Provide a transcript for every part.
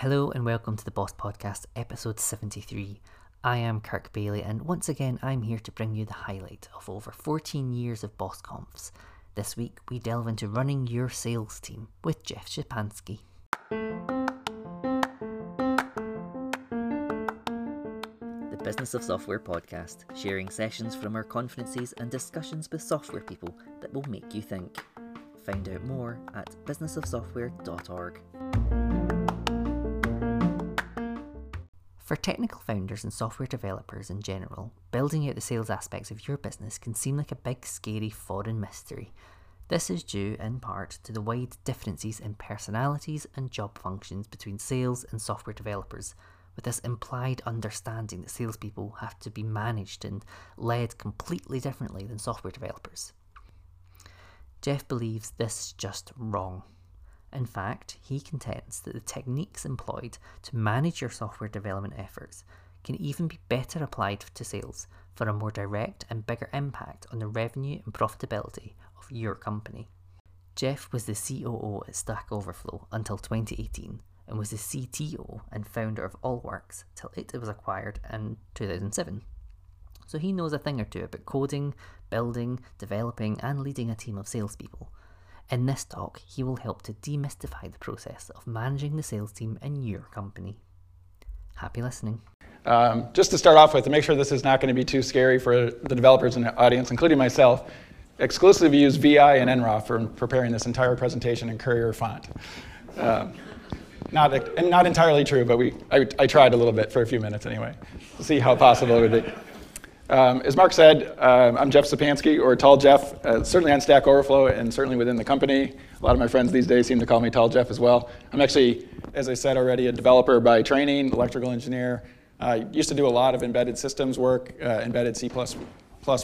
Hello and welcome to the Boss Podcast, episode 73. I am Kirk Bailey, and once again, I'm here to bring you the highlight of over 14 years of Boss Confs. This week, we delve into running your sales team with Jeff Szczepanski. The Business of Software podcast, sharing sessions from our conferences and discussions with software people that will make you think. Find out more at businessofsoftware.org. For technical founders and software developers in general, building out the sales aspects of your business can seem like a big, scary foreign mystery. This is due in part to the wide differences in personalities and job functions between sales and software developers, with this implied understanding that salespeople have to be managed and led completely differently than software developers. Jeff believes this is just wrong. In fact, he contends that the techniques employed to manage your software development efforts can even be better applied to sales for a more direct and bigger impact on the revenue and profitability of your company. Jeff was the COO at Stack Overflow until 2018 and was the CTO and founder of Allworx till it was acquired in 2007. So he knows a thing or two about coding, building, developing, and leading a team of salespeople in this talk, he will help to demystify the process of managing the sales team in your company. Happy listening. Um, just to start off with, to make sure this is not going to be too scary for the developers in the audience, including myself, exclusively use VI and nroff for preparing this entire presentation in Courier font. Um, not, not entirely true, but we, I, I tried a little bit for a few minutes anyway, to see how possible it would be. Um, as Mark said, uh, I'm Jeff Szczepanski, or Tall Jeff, uh, certainly on Stack Overflow and certainly within the company. A lot of my friends these days seem to call me Tall Jeff as well. I'm actually, as I said already, a developer by training, electrical engineer. I uh, used to do a lot of embedded systems work, uh, embedded C++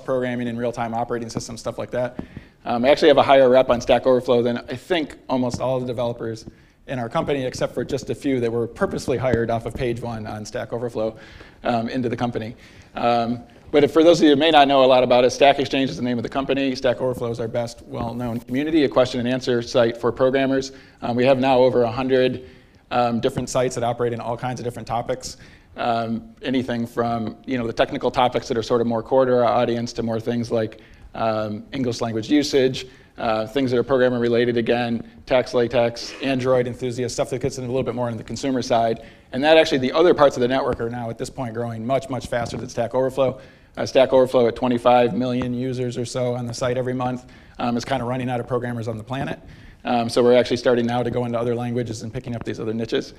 programming and real-time operating systems, stuff like that. Um, I actually have a higher rep on Stack Overflow than I think almost all the developers in our company, except for just a few that were purposely hired off of page one on Stack Overflow um, into the company. Um, but for those of you who may not know a lot about it, Stack Exchange is the name of the company. Stack Overflow is our best well-known community, a question and answer site for programmers. Um, we have now over 100 um, different sites that operate in all kinds of different topics. Um, anything from you know the technical topics that are sort of more core to our audience to more things like um, English language usage, uh, things that are programmer related again, TeX, LaTeX, Android enthusiasts, stuff that gets in a little bit more on the consumer side. And that actually, the other parts of the network are now at this point growing much, much faster than Stack Overflow. Uh, Stack Overflow at 25 million users or so on the site every month um, is kind of running out of programmers on the planet. Um, so we're actually starting now to go into other languages and picking up these other niches.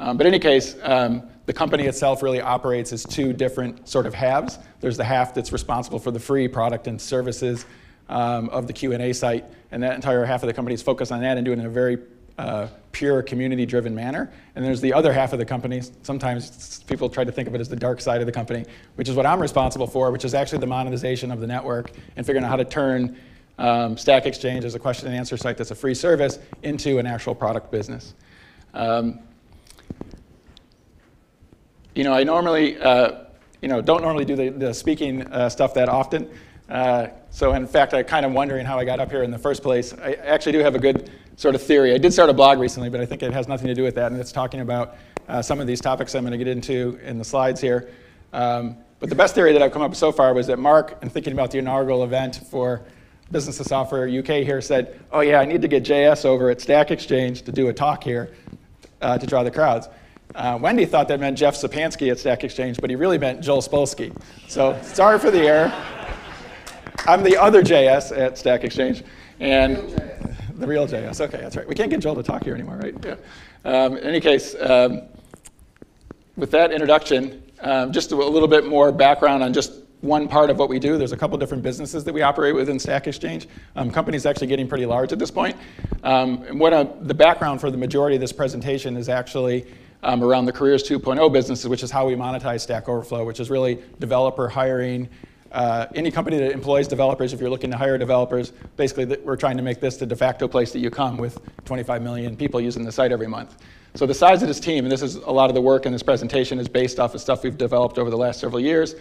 Um, but in any case, um, the company itself really operates as two different sort of halves. There's the half that's responsible for the free product and services um, of the Q&A site, and that entire half of the company is focused on that and doing a very uh, pure community-driven manner. And there's the other half of the company. Sometimes people try to think of it as the dark side of the company, which is what I'm responsible for, which is actually the monetization of the network and figuring out how to turn um, Stack Exchange as a question and answer site that's a free service into an actual product business. Um, you know, I normally, uh, you know, don't normally do the, the speaking uh, stuff that often. Uh, so in fact, I'm kind of wondering how I got up here in the first place. I actually do have a good sort of theory. I did start a blog recently, but I think it has nothing to do with that, and it's talking about uh, some of these topics I'm going to get into in the slides here. Um, but the best theory that I've come up with so far was that Mark, in thinking about the inaugural event for Business of Software UK here, said, oh yeah, I need to get JS over at Stack Exchange to do a talk here uh, to draw the crowds. Uh, Wendy thought that meant Jeff Szczepanski at Stack Exchange, but he really meant Joel Spolsky. So sorry for the error. I'm the other JS at Stack Exchange. And the real JS. Okay, that's right. We can't get Joel to talk here anymore, right? Yeah. Um, in any case, um, with that introduction, um, just a little bit more background on just one part of what we do. There's a couple different businesses that we operate within Stack Exchange. Um, company's actually getting pretty large at this point. Um, and what uh, the background for the majority of this presentation is actually um, around the Careers 2.0 businesses, which is how we monetize Stack Overflow, which is really developer hiring, uh, any company that employs developers, if you're looking to hire developers, basically we're trying to make this the de facto place that you come with 25 million people using the site every month. So the size of this team, and this is a lot of the work in this presentation, is based off of stuff we've developed over the last several years.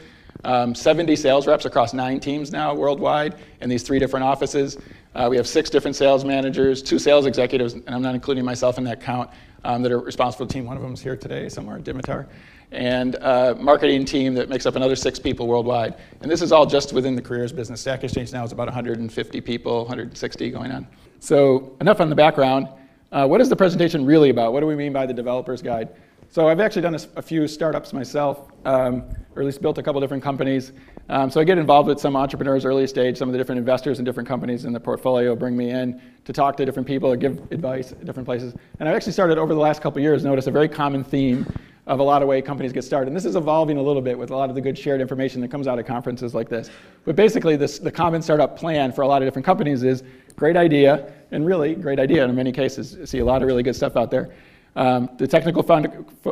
um, 70 sales reps across nine teams now worldwide in these three different offices. Uh, we have six different sales managers, two sales executives, and I'm not including myself in that count, um, that are responsible for the team. One of them is here today somewhere, Dimitar. And a marketing team that makes up another six people worldwide. And this is all just within the careers business. Stack Exchange now is about 150 people, 160 going on. So enough on the background. Uh, what is the presentation really about? What do we mean by the developer's guide? So I've actually done a, a few startups myself, um, or at least built a couple different companies. Um, so I get involved with some entrepreneurs early stage, some of the different investors in different companies in the portfolio bring me in to talk to different people or give advice at different places. And I've actually started over the last couple years notice a very common theme of a lot of way companies get started. And this is evolving a little bit with a lot of the good shared information that comes out of conferences like this. But basically, this, the common startup plan for a lot of different companies is great idea, and really great idea in many cases. See a lot of really good stuff out there. Um, the technical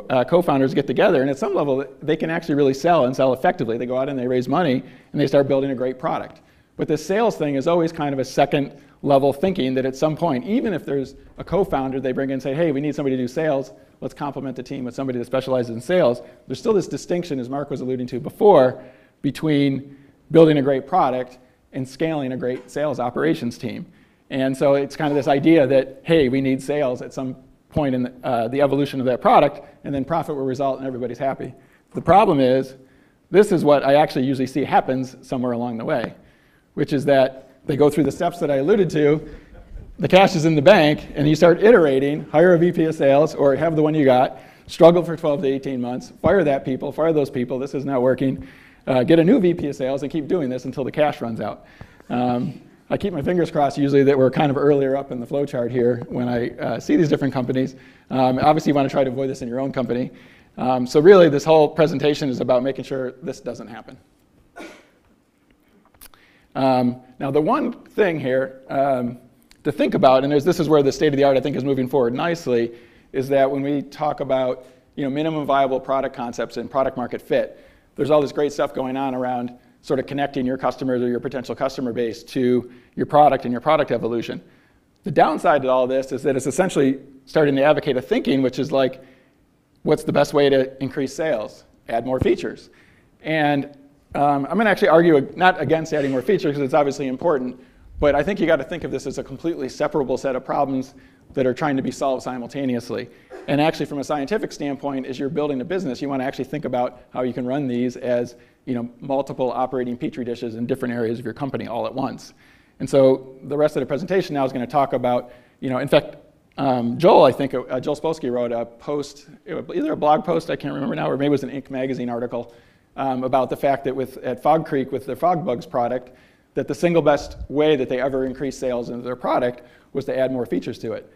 uh, co-founders get together, and at some level, they can actually really sell and sell effectively. They go out and they raise money, and they start building a great product. But the sales thing is always kind of a second level thinking that at some point, even if there's a co-founder, they bring in and say, hey, we need somebody to do sales, let's complement the team with somebody that specializes in sales. There's still this distinction, as Mark was alluding to before, between building a great product and scaling a great sales operations team. And so it's kind of this idea that, hey, we need sales at some point in the, uh, the evolution of that product, and then profit will result and everybody's happy. The problem is, this is what I actually usually see happens somewhere along the way, which is that they go through the steps that I alluded to, the cash is in the bank, and you start iterating, hire a VP of sales or have the one you got, struggle for 12 to 18 months, fire that people, fire those people, this is not working, uh, get a new VP of sales and keep doing this until the cash runs out. Um, I keep my fingers crossed usually that we're kind of earlier up in the flow chart here when I uh, see these different companies. Um, obviously, you want to try to avoid this in your own company. Um, so really, this whole presentation is about making sure this doesn't happen. Um, now, the one thing here um, to think about, and this is where the state of the art I think is moving forward nicely, is that when we talk about you know, minimum viable product concepts and product market fit, there's all this great stuff going on around sort of connecting your customers or your potential customer base to your product and your product evolution. The downside to all this is that it's essentially starting to advocate a thinking which is like, what's the best way to increase sales? Add more features. And um, I'm going to actually argue not against adding more features because it's obviously important, but I think you got to think of this as a completely separable set of problems that are trying to be solved simultaneously. And actually, from a scientific standpoint, as you're building a business, you want to actually think about how you can run these as you know, multiple operating petri dishes in different areas of your company all at once. And so the rest of the presentation now is going to talk about, you know, in fact, um, Joel, I think, uh, Joel Spolsky wrote a post, either a blog post, I can't remember now, or maybe it was an Inc. magazine article um, about the fact that with, at Fog Creek, with their FogBugz product, that the single best way that they ever increased sales into their product was to add more features to it.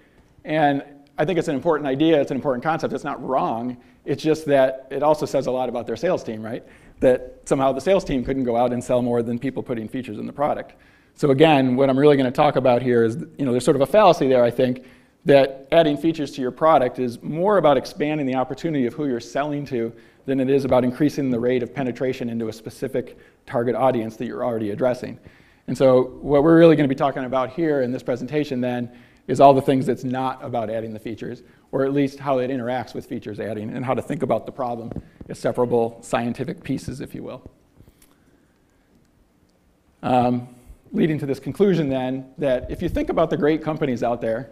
And I think it's an important idea, it's an important concept, it's not wrong. It's just that it also says a lot about their sales team, right? That somehow the sales team couldn't go out and sell more than people putting features in the product. So again, what I'm really going to talk about here is, you know, there's sort of a fallacy there, I think, that adding features to your product is more about expanding the opportunity of who you're selling to than it is about increasing the rate of penetration into a specific target audience that you're already addressing. And so what we're really going to be talking about here in this presentation then is all the things that's not about adding the features, or at least how it interacts with features adding, and how to think about the problem as separable scientific pieces, if you will. Um, leading to this conclusion then, that if you think about the great companies out there,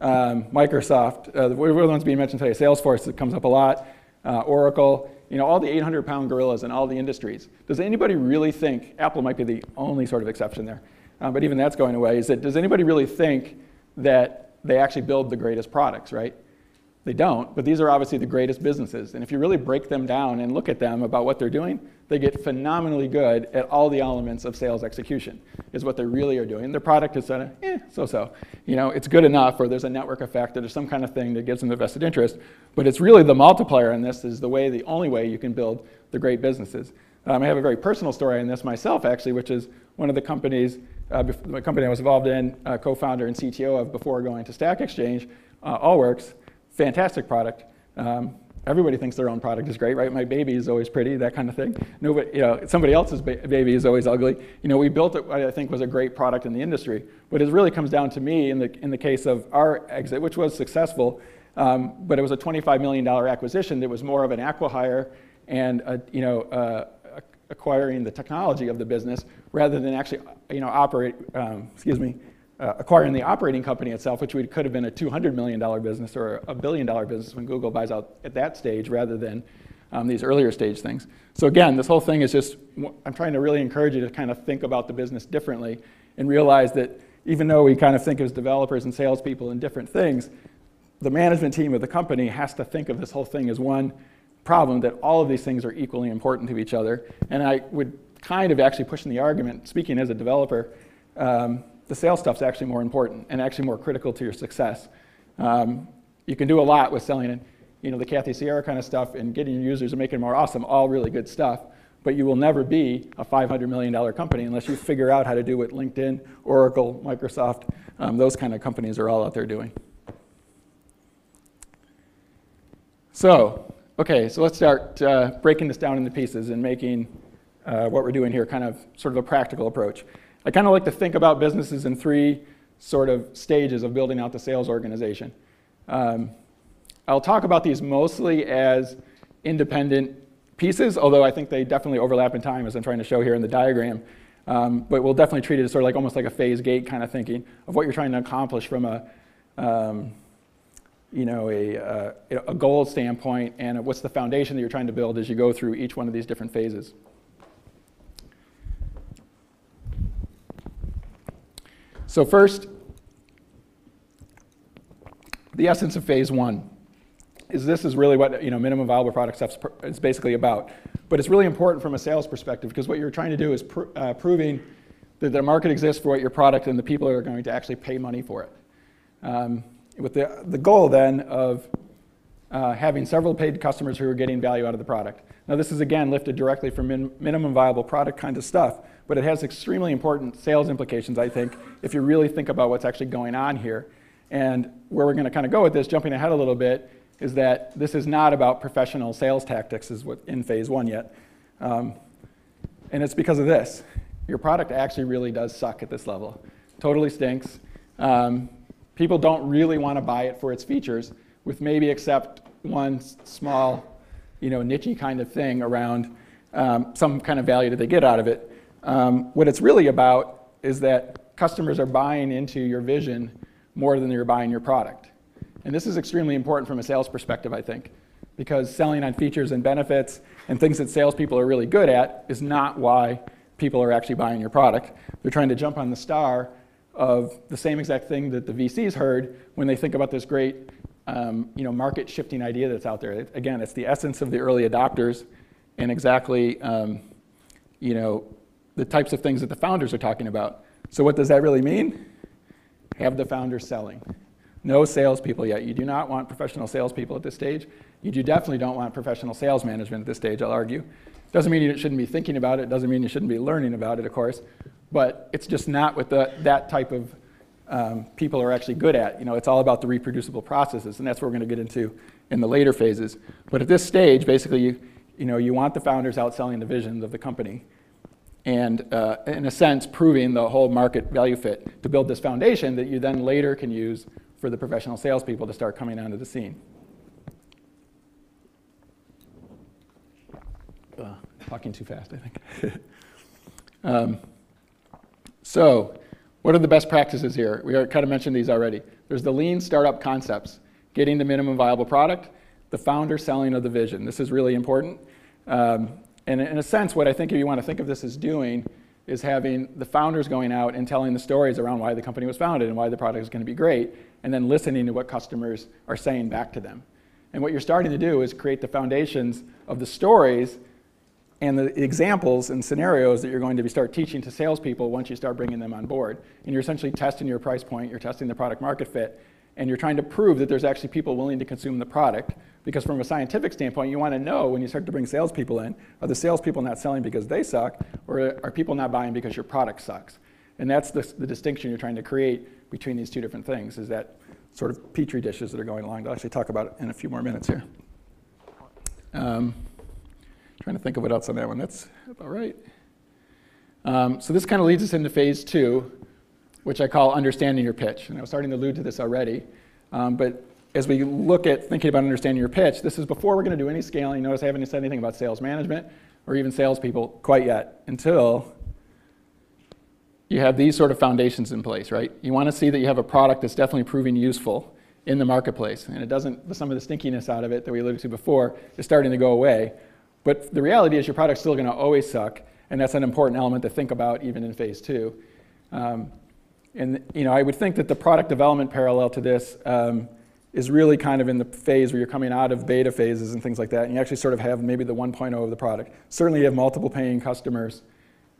um, Microsoft, uh, the ones being mentioned today, Salesforce, that comes up a lot, uh, Oracle, you know, all the 800 pound gorillas in all the industries. Does anybody really think, Apple might be the only sort of exception there, uh, but even that's going away, is that does anybody really think that they actually build the greatest products, right? They don't, but these are obviously the greatest businesses. And if you really break them down and look at them about what they're doing, they get phenomenally good at all the elements of sales execution, is what they really are doing. Their product is sort of, eh, so so. You know, it's good enough, or there's a network effect, or there's some kind of thing that gives them the vested interest. But it's really the multiplier in this is the way, the only way you can build the great businesses. Um, I have a very personal story in this myself, actually, which is one of the companies, uh, the company I was involved in, uh, co-founder and CTO of before going to Stack Exchange, uh, Allworx fantastic product. Um, everybody thinks their own product is great, right? My baby is always pretty, that kind of thing. Nobody, you know, somebody else's ba baby is always ugly. You know, we built what I think was a great product in the industry. But it really comes down to me in the, in the case of our exit, which was successful, um, but it was a $25 million acquisition that was more of an acquihire and a, you know, a, acquiring the technology of the business rather than actually, you know, operate, um, excuse me, uh, acquiring the operating company itself, which could have been a $200 million business or a billion dollar business when Google buys out at that stage rather than um, these earlier stage things. So again, this whole thing is just, I'm trying to really encourage you to kind of think about the business differently and realize that even though we kind of think as developers and salespeople in different things, the management team of the company has to think of this whole thing as one problem that all of these things are equally important to each other. And I would kind of actually pushing the argument, speaking as a developer, um, the sales stuff's actually more important and actually more critical to your success. Um, you can do a lot with selling, it, you know, the Kathy Sierra kind of stuff and getting your users and making them more awesome, all really good stuff. But you will never be a $500 million company unless you figure out how to do what LinkedIn, Oracle, Microsoft, um, those kind of companies are all out there doing. So, okay, so let's start uh, breaking this down into pieces and making uh, what we're doing here kind of sort of a practical approach. I kind of like to think about businesses in three sort of stages of building out the sales organization. Um, I'll talk about these mostly as independent pieces, although I think they definitely overlap in time as I'm trying to show here in the diagram. Um, but we'll definitely treat it as sort of like almost like a phase gate kind of thinking of what you're trying to accomplish from a, um, you know, a, uh, a goal standpoint and what's the foundation that you're trying to build as you go through each one of these different phases. So first, the essence of phase one is this is really what you know minimum viable product stuff is basically about. But it's really important from a sales perspective because what you're trying to do is pr uh, proving that the market exists for what your product and the people are going to actually pay money for it. Um, with the, the goal then of uh, having several paid customers who are getting value out of the product. Now this is again lifted directly from min minimum viable product kind of stuff, but it has extremely important sales implications, I think, if you really think about what's actually going on here. And where we're going to kind of go with this, jumping ahead a little bit, is that this is not about professional sales tactics, is what in phase one yet. Um, and it's because of this. Your product actually really does suck at this level. Totally stinks. Um, people don't really want to buy it for its features, with maybe except one small, you know, nichey kind of thing around um, some kind of value that they get out of it. Um, what it's really about is that customers are buying into your vision more than they're buying your product. And this is extremely important from a sales perspective, I think, because selling on features and benefits and things that salespeople are really good at is not why people are actually buying your product. They're trying to jump on the star of the same exact thing that the VCs heard when they think about this great um, you know, market shifting idea that's out there. Again, it's the essence of the early adopters and exactly um, you know, the types of things that the founders are talking about. So what does that really mean? Have the founders selling. No salespeople yet. You do not want professional salespeople at this stage. You do definitely don't want professional sales management at this stage, I'll argue. Doesn't mean you shouldn't be thinking about it. Doesn't mean you shouldn't be learning about it, of course. But it's just not what the, that type of um, people are actually good at. You know, it's all about the reproducible processes, and that's what we're going to get into in the later phases. But at this stage, basically, you, you know, you want the founders outselling the visions of the company and uh, in a sense proving the whole market value fit to build this foundation that you then later can use for the professional salespeople to start coming onto the scene. Uh, talking too fast, I think. um, so, what are the best practices here? We kind of mentioned these already. There's the lean startup concepts, getting the minimum viable product, the founder selling of the vision. This is really important. Um, and in a sense, what I think if you want to think of this as doing is having the founders going out and telling the stories around why the company was founded and why the product is going to be great, and then listening to what customers are saying back to them. And what you're starting to do is create the foundations of the stories and the examples and scenarios that you're going to start teaching to salespeople once you start bringing them on board. And you're essentially testing your price point, you're testing the product market fit, and you're trying to prove that there's actually people willing to consume the product because from a scientific standpoint, you want to know when you start to bring salespeople in, are the salespeople not selling because they suck, or are people not buying because your product sucks? And that's the, the distinction you're trying to create between these two different things, is that sort of petri dishes that are going along. I'll actually talk about it in a few more minutes here. Um, trying to think of what else on that one. That's about right. Um, so this kind of leads us into phase two, which I call understanding your pitch. And I was starting to allude to this already. Um, but as we look at thinking about understanding your pitch, this is before we're going to do any scaling. Notice I haven't said anything about sales management or even salespeople quite yet until you have these sort of foundations in place, right? You want to see that you have a product that's definitely proving useful in the marketplace. And it doesn't, some of the stinkiness out of it that we alluded to before is starting to go away. But the reality is your product's still going to always suck. And that's an important element to think about even in phase two. Um, and you know, I would think that the product development parallel to this um, is really kind of in the phase where you're coming out of beta phases and things like that. And you actually sort of have maybe the 1.0 of the product. Certainly you have multiple paying customers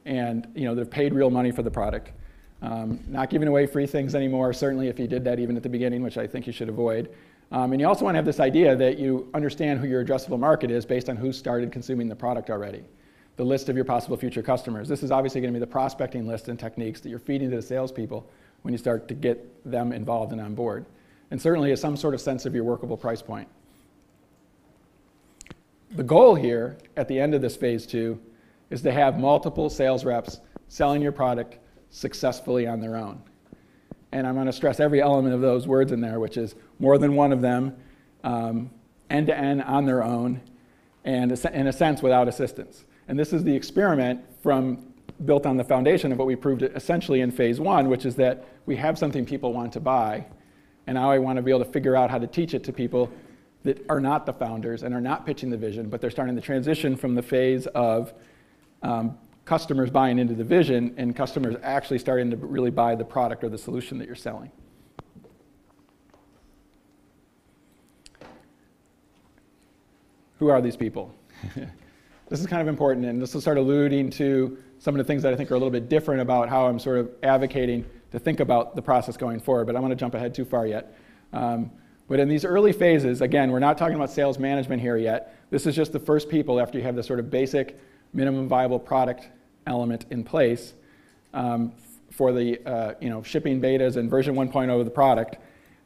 and you know, they've paid real money for the product. Um, not giving away free things anymore, certainly if you did that even at the beginning, which I think you should avoid. Um, and you also want to have this idea that you understand who your addressable market is based on who started consuming the product already. The list of your possible future customers. This is obviously going to be the prospecting list and techniques that you're feeding to the salespeople when you start to get them involved and on board. And certainly some sort of sense of your workable price point. The goal here at the end of this phase two is to have multiple sales reps selling your product successfully on their own. And I'm going to stress every element of those words in there, which is more than one of them, end to end on their own, and in a sense without assistance. And this is the experiment from built on the foundation of what we proved essentially in phase one, which is that we have something people want to buy. And now I want to be able to figure out how to teach it to people that are not the founders and are not pitching the vision, but they're starting to transition from the phase of um, customers buying into the vision and customers actually starting to really buy the product or the solution that you're selling. Who are these people? this is kind of important, and this will start alluding to some of the things that I think are a little bit different about how I'm sort of advocating to think about the process going forward, but I going to jump ahead too far yet. Um, but in these early phases, again, we're not talking about sales management here yet. This is just the first people after you have the sort of basic minimum viable product element in place um, for the uh, you know, shipping betas and version 1.0 of the product.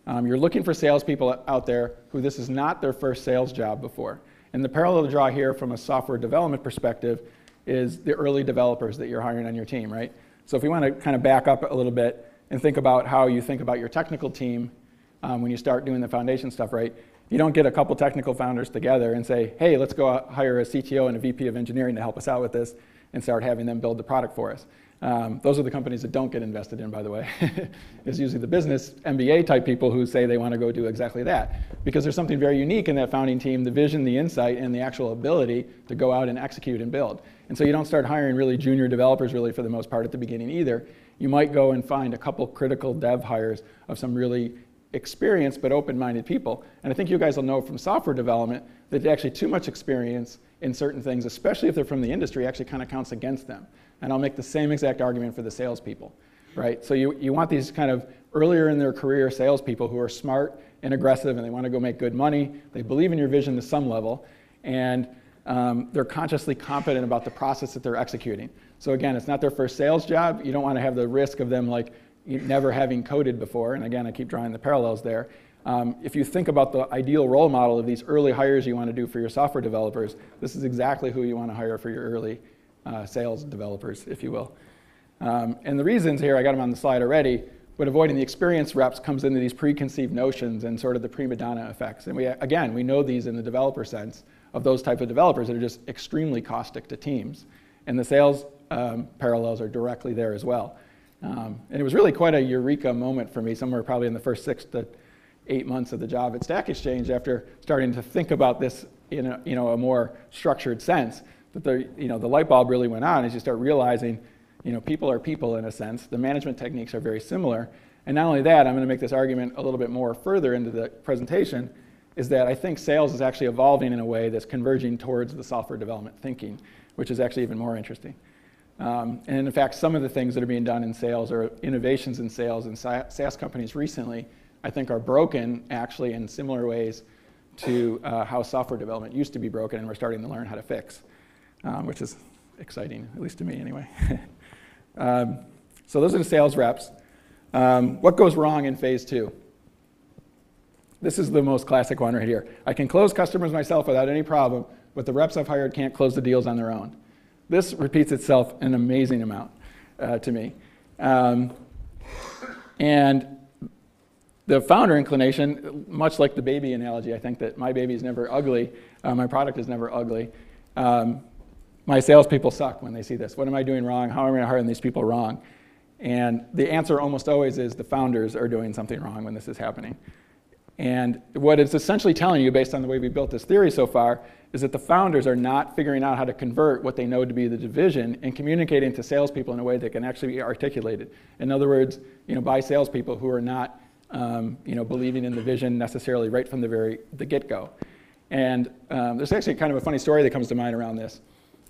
Um, you're looking for salespeople out there who this is not their first sales job before. And the parallel to draw here from a software development perspective is the early developers that you're hiring on your team, right? So if we want to kind of back up a little bit and think about how you think about your technical team um, when you start doing the foundation stuff, right? You don't get a couple technical founders together and say, hey, let's go hire a CTO and a VP of engineering to help us out with this and start having them build the product for us. Um, those are the companies that don't get invested in, by the way. it's usually the business MBA type people who say they want to go do exactly that. Because there's something very unique in that founding team the vision, the insight, and the actual ability to go out and execute and build. And so you don't start hiring really junior developers, really, for the most part, at the beginning either. You might go and find a couple critical dev hires of some really experienced but open-minded people. And I think you guys will know from software development that actually too much experience in certain things, especially if they're from the industry, actually kind of counts against them. And I'll make the same exact argument for the salespeople, right? So you, you want these kind of earlier in their career salespeople who are smart and aggressive and they want to go make good money. They believe in your vision to some level, and um, they're consciously competent about the process that they're executing. So again, it's not their first sales job. You don't want to have the risk of them like never having coded before, and again, I keep drawing the parallels there. Um, if you think about the ideal role model of these early hires you want to do for your software developers, this is exactly who you want to hire for your early uh, sales developers, if you will. Um, and the reasons here, I got them on the slide already, but avoiding the experienced reps comes into these preconceived notions and sort of the prima donna effects. And we, again, we know these in the developer sense of those type of developers that are just extremely caustic to teams. And the sales um, parallels are directly there as well. Um, and it was really quite a eureka moment for me, somewhere probably in the first six to eight months of the job at Stack Exchange after starting to think about this in a, you know, a more structured sense. That the, you know, the light bulb really went on as you start realizing you know, people are people in a sense. The management techniques are very similar. And not only that, I'm going to make this argument a little bit more further into the presentation, is that I think sales is actually evolving in a way that's converging towards the software development thinking, which is actually even more interesting. Um, and in fact, some of the things that are being done in sales or innovations in sales in SaaS companies recently, I think are broken actually in similar ways to uh, how software development used to be broken and we're starting to learn how to fix, um, which is exciting, at least to me anyway. um, so those are the sales reps. Um, what goes wrong in phase two? This is the most classic one right here. I can close customers myself without any problem, but the reps I've hired can't close the deals on their own. This repeats itself an amazing amount uh, to me. Um, and the founder inclination, much like the baby analogy, I think that my baby is never ugly, uh, my product is never ugly. Um, my salespeople suck when they see this. What am I doing wrong? How am I hiring these people wrong? And the answer almost always is the founders are doing something wrong when this is happening. And what it's essentially telling you, based on the way we built this theory so far, is that the founders are not figuring out how to convert what they know to be the division and communicating to salespeople in a way that can actually be articulated. In other words, you know, by salespeople who are not, um, you know, believing in the vision necessarily right from the very the get-go. And um, there's actually kind of a funny story that comes to mind around this,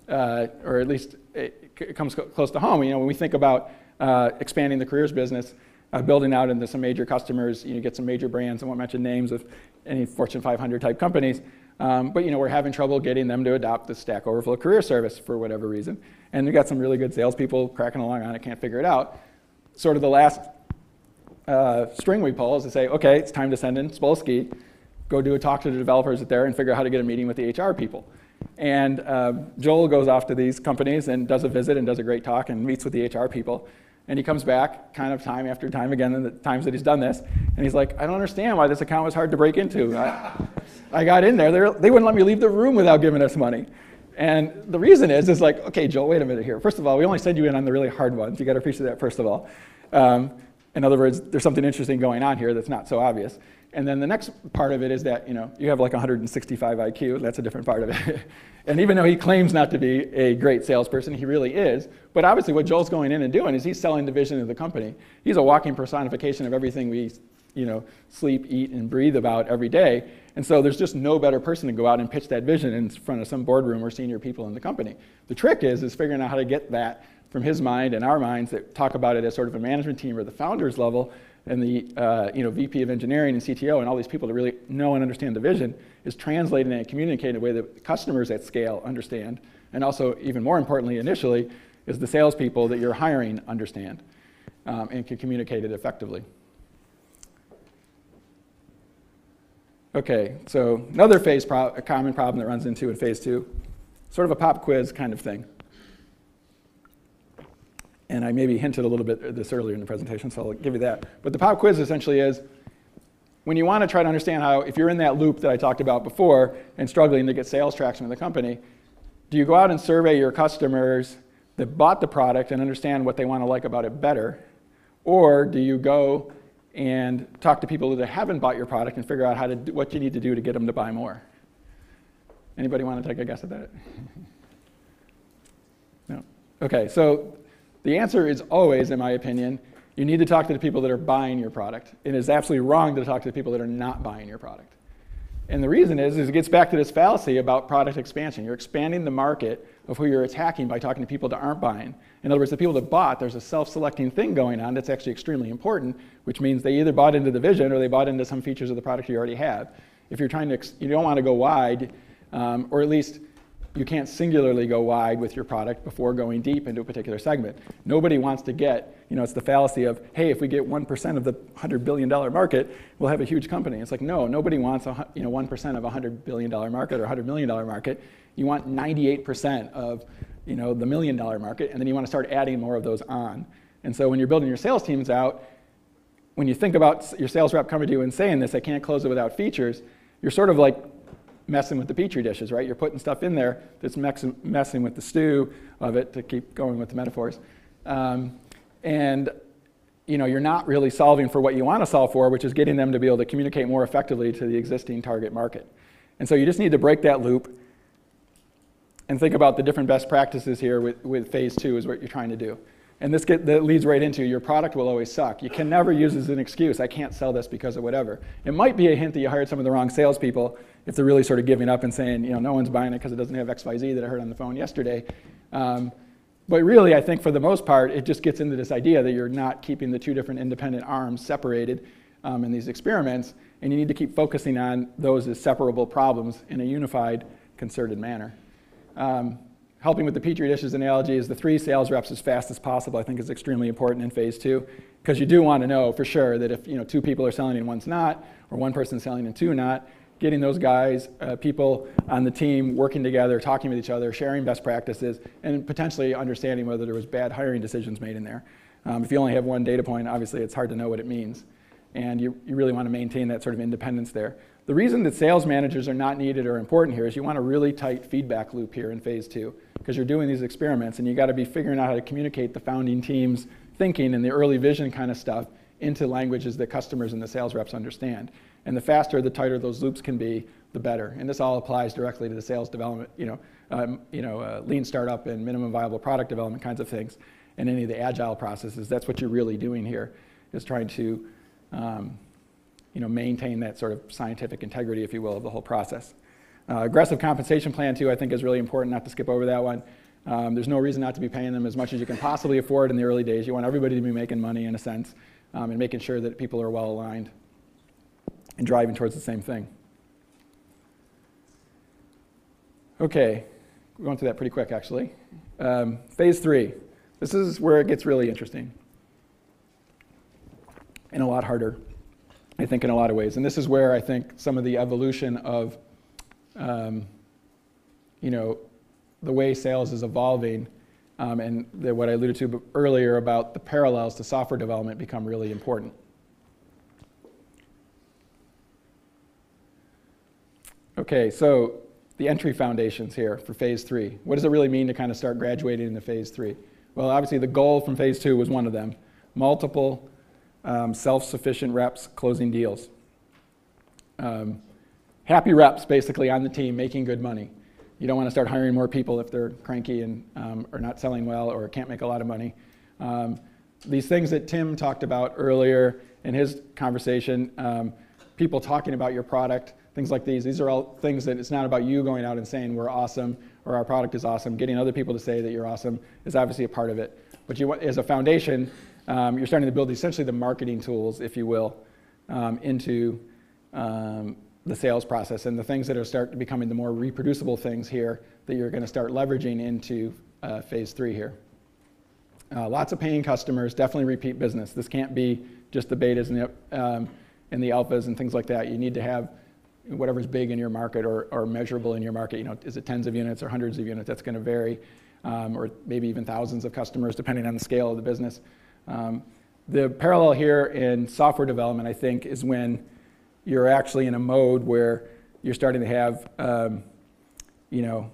uh, or at least it, it comes close to home. You know, when we think about uh, expanding the careers business, uh, building out into some major customers, you know, get some major brands. I won't mention names of any Fortune 500 type companies. Um, but you know, we're having trouble getting them to adopt the Stack Overflow career service for whatever reason. And we've got some really good salespeople cracking along on it, can't figure it out. Sort of the last uh, string we pull is to say, okay, it's time to send in Spolsky, go do a talk to the developers at there and figure out how to get a meeting with the HR people. And uh, Joel goes off to these companies and does a visit and does a great talk and meets with the HR people. And he comes back kind of time after time again in the times that he's done this. And he's like, I don't understand why this account was hard to break into. I, I got in there, they wouldn't let me leave the room without giving us money. And the reason is, is like, okay, Joel, wait a minute here. First of all, we only send you in on the really hard ones. You got to appreciate that, first of all. Um, in other words, there's something interesting going on here that's not so obvious. And then the next part of it is that you know you have like 165 IQ. That's a different part of it. and even though he claims not to be a great salesperson, he really is. But obviously, what Joel's going in and doing is he's selling the vision of the company. He's a walking personification of everything we, you know, sleep, eat, and breathe about every day. And so there's just no better person to go out and pitch that vision in front of some boardroom or senior people in the company. The trick is is figuring out how to get that from his mind and our minds that talk about it as sort of a management team or the founders level and the uh, you know, VP of engineering and CTO and all these people to really know and understand the vision is translating and communicating in a way that customers at scale understand. And also, even more importantly, initially, is the salespeople that you're hiring understand um, and can communicate it effectively. Okay, so another phase pro a common problem that runs into in phase two, sort of a pop quiz kind of thing and I maybe hinted a little bit at this earlier in the presentation, so I'll give you that. But the pop quiz essentially is when you want to try to understand how, if you're in that loop that I talked about before and struggling to get sales traction in the company, do you go out and survey your customers that bought the product and understand what they want to like about it better? Or do you go and talk to people that haven't bought your product and figure out how to do, what you need to do to get them to buy more? Anybody want to take a guess at that? no. Okay, so the answer is always, in my opinion, you need to talk to the people that are buying your product. It is absolutely wrong to talk to the people that are not buying your product. And the reason is, is it gets back to this fallacy about product expansion. You're expanding the market of who you're attacking by talking to people that aren't buying. In other words, the people that bought, there's a self-selecting thing going on that's actually extremely important, which means they either bought into the vision or they bought into some features of the product you already have. If you're trying to, you don't want to go wide, um, or at least you can't singularly go wide with your product before going deep into a particular segment. Nobody wants to get, you know, it's the fallacy of, hey, if we get 1% of the $100 billion market, we'll have a huge company. It's like, no, nobody wants, a, you know, 1% of a $100 billion market or $100 million market. You want 98% of, you know, the million dollar market, and then you want to start adding more of those on. And so when you're building your sales teams out, when you think about your sales rep coming to you and saying this, I can't close it without features, you're sort of like messing with the petri dishes, right? You're putting stuff in there that's messing with the stew of it, to keep going with the metaphors. Um, and you know, you're not really solving for what you want to solve for, which is getting them to be able to communicate more effectively to the existing target market. And so you just need to break that loop and think about the different best practices here with, with phase two is what you're trying to do. And this get, that leads right into your product will always suck. You can never use as an excuse, I can't sell this because of whatever. It might be a hint that you hired some of the wrong salespeople if they're really sort of giving up and saying, you know, no one's buying it because it doesn't have XYZ that I heard on the phone yesterday. Um, but really, I think for the most part, it just gets into this idea that you're not keeping the two different independent arms separated um, in these experiments, and you need to keep focusing on those as separable problems in a unified, concerted manner. Um, helping with the Petri dishes analogy is the three sales reps as fast as possible, I think is extremely important in phase two, because you do want to know for sure that if you know, two people are selling and one's not, or one person's selling and two not, getting those guys, uh, people on the team working together, talking with each other, sharing best practices, and potentially understanding whether there was bad hiring decisions made in there. Um, if you only have one data point, obviously it's hard to know what it means. And you, you really want to maintain that sort of independence there. The reason that sales managers are not needed or important here is you want a really tight feedback loop here in phase two. Because you're doing these experiments and you got to be figuring out how to communicate the founding team's thinking and the early vision kind of stuff into languages that customers and the sales reps understand. And the faster, the tighter those loops can be, the better. And this all applies directly to the sales development, you know, um, you know, uh, lean startup and minimum viable product development kinds of things, and any of the agile processes. That's what you're really doing here, is trying to, um, you know, maintain that sort of scientific integrity, if you will, of the whole process. Uh, aggressive compensation plan too, I think, is really important. Not to skip over that one. Um, there's no reason not to be paying them as much as you can possibly afford in the early days. You want everybody to be making money in a sense, um, and making sure that people are well aligned and driving towards the same thing. Okay, we're going through that pretty quick actually. Um, phase three. This is where it gets really interesting and a lot harder, I think, in a lot of ways. And this is where I think some of the evolution of, um, you know, the way sales is evolving um, and the, what I alluded to earlier about the parallels to software development become really important. Okay, so the entry foundations here for phase three. What does it really mean to kind of start graduating into phase three? Well, obviously, the goal from phase two was one of them multiple um, self sufficient reps closing deals. Um, happy reps, basically, on the team making good money. You don't want to start hiring more people if they're cranky and um, are not selling well or can't make a lot of money. Um, these things that Tim talked about earlier in his conversation, um, people talking about your product, things like these. These are all things that it's not about you going out and saying we're awesome or our product is awesome. Getting other people to say that you're awesome is obviously a part of it. But you, as a foundation, um, you're starting to build essentially the marketing tools, if you will, um, into um, the sales process and the things that are start becoming the more reproducible things here that you're going to start leveraging into uh, phase three here. Uh, lots of paying customers, definitely repeat business. This can't be just the betas and the, um, and the alphas and things like that. You need to have whatever's big in your market or, or measurable in your market. You know, is it tens of units or hundreds of units? That's going to vary, um, or maybe even thousands of customers, depending on the scale of the business. Um, the parallel here in software development, I think, is when you're actually in a mode where you're starting to have, um, you know,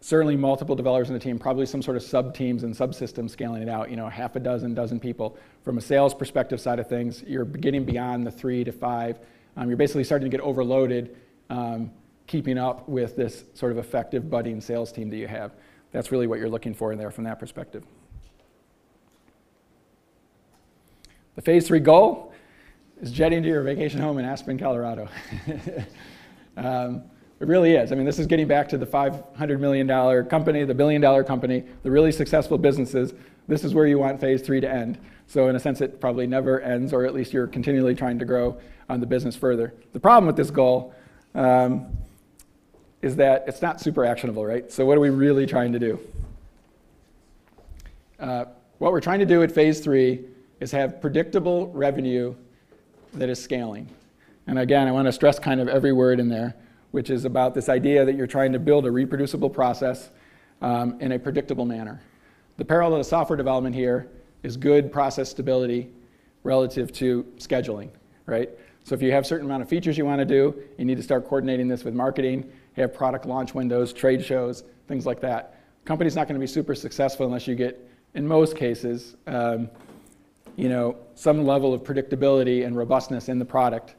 certainly multiple developers in the team, probably some sort of sub teams and subsystems scaling it out, you know, half a dozen, dozen people. From a sales perspective side of things, you're getting beyond the three to five um, you're basically starting to get overloaded um, keeping up with this sort of effective budding sales team that you have. That's really what you're looking for in there from that perspective. The phase three goal is jetting to your vacation home in Aspen, Colorado. um, it really is. I mean, this is getting back to the $500 million company, the billion dollar company, the really successful businesses. This is where you want phase three to end. So, in a sense, it probably never ends, or at least you're continually trying to grow on the business further. The problem with this goal um, is that it's not super actionable, right? So, what are we really trying to do? Uh, what we're trying to do at phase three is have predictable revenue that is scaling. And again, I want to stress kind of every word in there, which is about this idea that you're trying to build a reproducible process um, in a predictable manner. The parallel to software development here is good process stability relative to scheduling, right? So if you have a certain amount of features you want to do, you need to start coordinating this with marketing, have product launch windows, trade shows, things like that. Company's not going to be super successful unless you get, in most cases, um, you know, some level of predictability and robustness in the product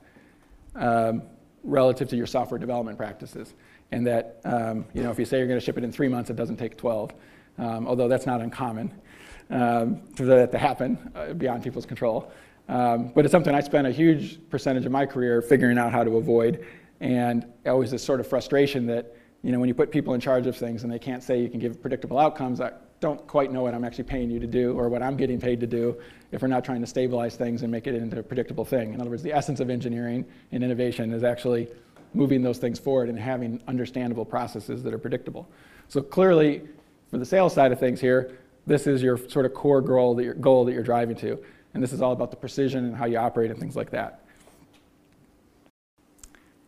um, relative to your software development practices. And that, um, you know, if you say you're going to ship it in three months, it doesn't take 12, um, although that's not uncommon um, for that to happen uh, beyond people's control. Um, but it's something I spent a huge percentage of my career figuring out how to avoid. And always this sort of frustration that, you know, when you put people in charge of things and they can't say you can give predictable outcomes, don't quite know what I'm actually paying you to do or what I'm getting paid to do if we're not trying to stabilize things and make it into a predictable thing. In other words, the essence of engineering and innovation is actually moving those things forward and having understandable processes that are predictable. So clearly, for the sales side of things here, this is your sort of core goal that you're, goal that you're driving to. And this is all about the precision and how you operate and things like that.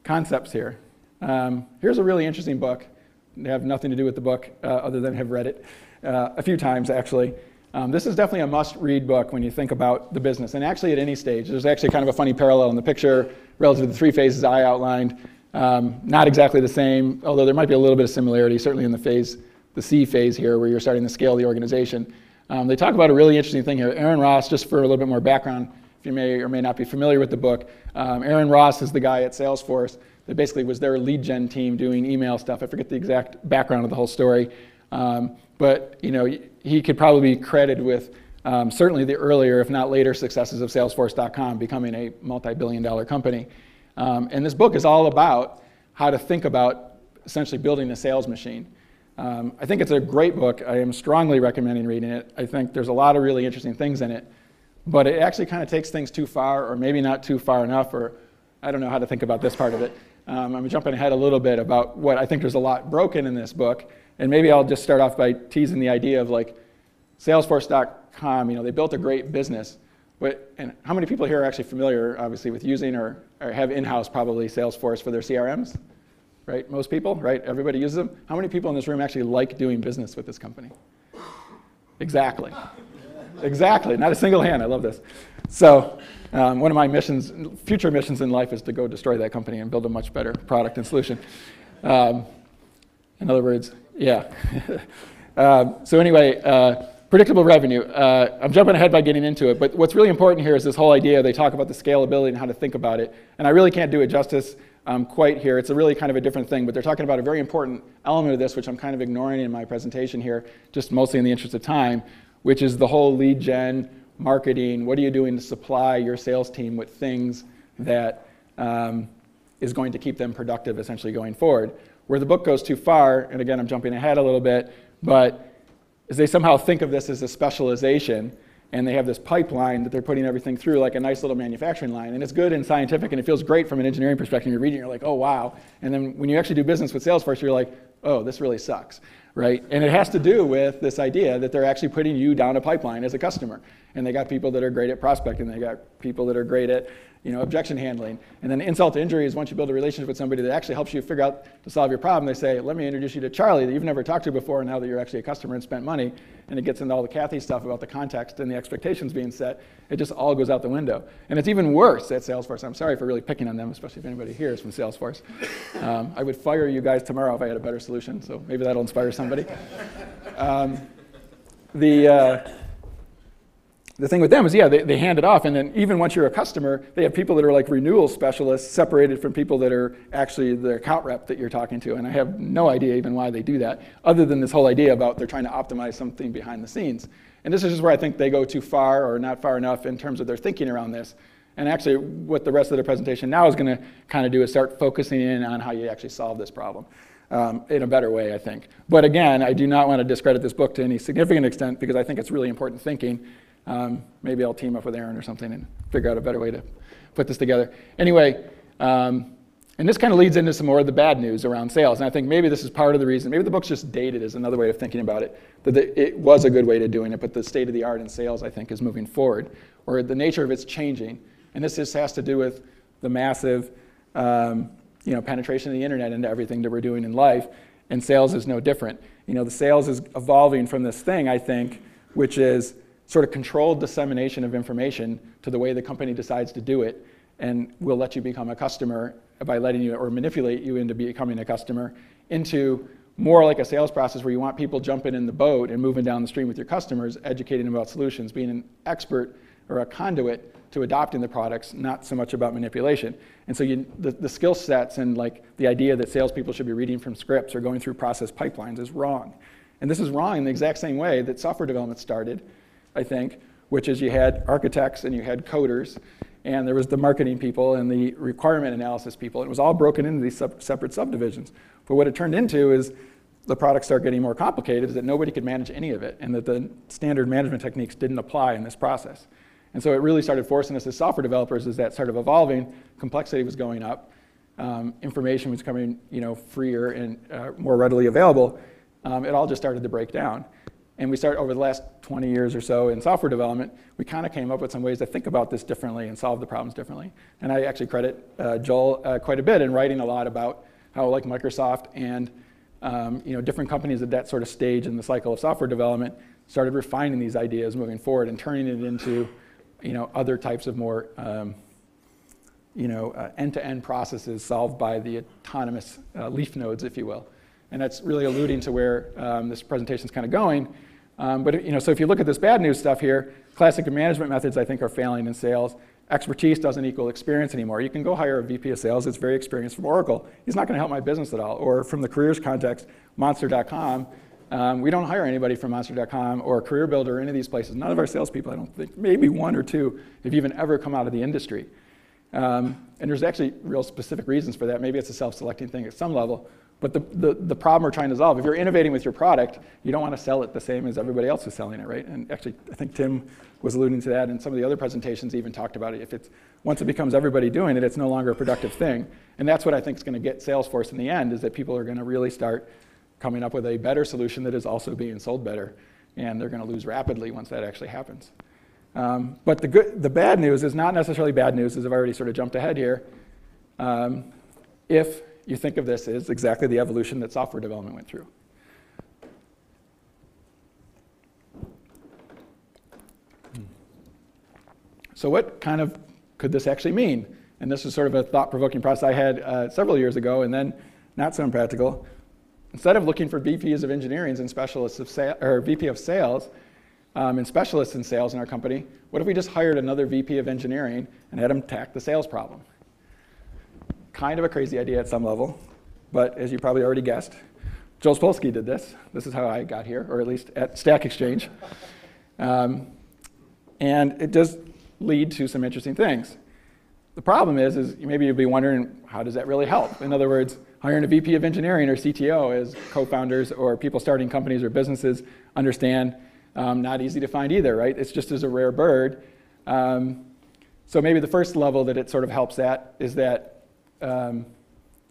Concepts here. Um, here's a really interesting book. They have nothing to do with the book uh, other than have read it uh, a few times, actually. Um, this is definitely a must read book when you think about the business, and actually at any stage. There's actually kind of a funny parallel in the picture relative to the three phases I outlined. Um, not exactly the same, although there might be a little bit of similarity, certainly in the phase the C phase here, where you're starting to scale the organization. Um, they talk about a really interesting thing here. Aaron Ross, just for a little bit more background, if you may or may not be familiar with the book, um, Aaron Ross is the guy at Salesforce that basically was their lead gen team doing email stuff. I forget the exact background of the whole story, um, but you know he could probably be credited with um, certainly the earlier, if not later, successes of Salesforce.com becoming a multi-billion-dollar company. Um, and this book is all about how to think about essentially building a sales machine. Um, I think it's a great book. I am strongly recommending reading it. I think there's a lot of really interesting things in it, but it actually kind of takes things too far, or maybe not too far enough, or I don't know how to think about this part of it. Um, I'm jumping ahead a little bit about what I think there's a lot broken in this book, and maybe I'll just start off by teasing the idea of like Salesforce.com. You know, they built a great business, but and how many people here are actually familiar, obviously, with using or, or have in-house probably Salesforce for their CRMs? Right, most people, right? Everybody uses them. How many people in this room actually like doing business with this company? Exactly. exactly. Not a single hand. I love this. So um, one of my missions, future missions in life, is to go destroy that company and build a much better product and solution. Um, in other words, yeah. um, so anyway, uh, predictable revenue. Uh, I'm jumping ahead by getting into it, but what's really important here is this whole idea. They talk about the scalability and how to think about it, and I really can't do it justice um, quite here. It's a really kind of a different thing, but they're talking about a very important element of this, which I'm kind of ignoring in my presentation here, just mostly in the interest of time, which is the whole lead gen marketing, what are you doing to supply your sales team with things that um, is going to keep them productive essentially going forward. Where the book goes too far, and again, I'm jumping ahead a little bit, but is they somehow think of this as a specialization and they have this pipeline that they're putting everything through like a nice little manufacturing line and it's good and scientific and it feels great from an engineering perspective. You're reading you're like oh wow. And then when you actually do business with salesforce you're like oh this really sucks right? And it has to do with this idea that they're actually putting you down a pipeline as a customer. And they got people that are great at prospecting. They got people that are great at you know, objection handling. And then insult to injury is once you build a relationship with somebody that actually helps you figure out to solve your problem, they say, let me introduce you to Charlie that you've never talked to before and now that you're actually a customer and spent money. And it gets into all the Kathy stuff about the context and the expectations being set. It just all goes out the window. And it's even worse at Salesforce. I'm sorry for really picking on them, especially if anybody here is from Salesforce. Um, I would fire you guys tomorrow if I had a better solution, so maybe that'll inspire somebody. Um, the, uh, the thing with them is, yeah, they, they hand it off, and then even once you're a customer, they have people that are like renewal specialists separated from people that are actually the account rep that you're talking to. And I have no idea even why they do that, other than this whole idea about they're trying to optimize something behind the scenes. And this is just where I think they go too far or not far enough in terms of their thinking around this. And actually, what the rest of the presentation now is going to kind of do is start focusing in on how you actually solve this problem. Um, in a better way, I think. But again, I do not want to discredit this book to any significant extent because I think it's really important thinking um, maybe I'll team up with Aaron or something and figure out a better way to put this together. Anyway, um, and this kind of leads into some more of the bad news around sales. And I think maybe this is part of the reason. Maybe the book's just dated is another way of thinking about it. That it was a good way to doing it, but the state of the art in sales, I think, is moving forward, or the nature of it's changing. And this just has to do with the massive, um, you know, penetration of the internet into everything that we're doing in life. And sales is no different. You know, the sales is evolving from this thing, I think, which is sort of controlled dissemination of information to the way the company decides to do it and will let you become a customer by letting you or manipulate you into becoming a customer into more like a sales process where you want people jumping in the boat and moving down the stream with your customers, educating about solutions, being an expert or a conduit to adopting the products, not so much about manipulation. And so you, the, the skill sets and like the idea that salespeople should be reading from scripts or going through process pipelines is wrong. And this is wrong in the exact same way that software development started I think, which is you had architects and you had coders, and there was the marketing people and the requirement analysis people. It was all broken into these sub- separate subdivisions. But what it turned into is the products start getting more complicated, is that nobody could manage any of it, and that the standard management techniques didn't apply in this process. And so it really started forcing us as software developers as that started evolving, complexity was going up, um, information was coming you know, freer and uh, more readily available. Um, it all just started to break down. And we started over the last 20 years or so in software development, we kind of came up with some ways to think about this differently and solve the problems differently. And I actually credit uh, Joel uh, quite a bit in writing a lot about how, like Microsoft and um, you know, different companies at that sort of stage in the cycle of software development started refining these ideas moving forward and turning it into you know, other types of more um, you know, uh, end-to-end processes solved by the autonomous uh, leaf nodes, if you will. And that's really alluding to where um, this presentation is kind of going. Um, but you know, so if you look at this bad news stuff here, classic management methods I think are failing in sales. Expertise doesn't equal experience anymore. You can go hire a VP of sales that's very experienced from Oracle. He's not going to help my business at all. Or from the careers context, Monster.com. Um, we don't hire anybody from Monster.com or Career Builder or any of these places. None of our salespeople, I don't think, maybe one or two, have even ever come out of the industry. Um, and there's actually real specific reasons for that. Maybe it's a self-selecting thing at some level. But the, the, the, problem we're trying to solve, if you're innovating with your product, you don't want to sell it the same as everybody else is selling it, right? And actually, I think Tim was alluding to that, and some of the other presentations even talked about it. If it's once it becomes everybody doing it, it's no longer a productive thing. And that's what I think is going to get Salesforce in the end, is that people are going to really start coming up with a better solution that is also being sold better. And they're going to lose rapidly once that actually happens. Um, but the, good, the bad news is not necessarily bad news, as I've already sort of jumped ahead here. Um, if you think of this as exactly the evolution that software development went through. So what kind of could this actually mean? And this is sort of a thought-provoking process I had uh, several years ago, and then not so impractical. Instead of looking for VPs of engineering and specialists of or VP of sales um, and specialists in sales in our company, what if we just hired another VP of engineering and had him tack the sales problem? Kind of a crazy idea at some level, but as you probably already guessed, Joel Spolsky did this. This is how I got here, or at least at Stack Exchange. Um, and it does lead to some interesting things. The problem is, is maybe you'll be wondering, how does that really help? In other words, hiring a VP of engineering or CTO as co-founders or people starting companies or businesses understand um, not easy to find either, right? It's just as a rare bird. Um, so maybe the first level that it sort of helps at is that um,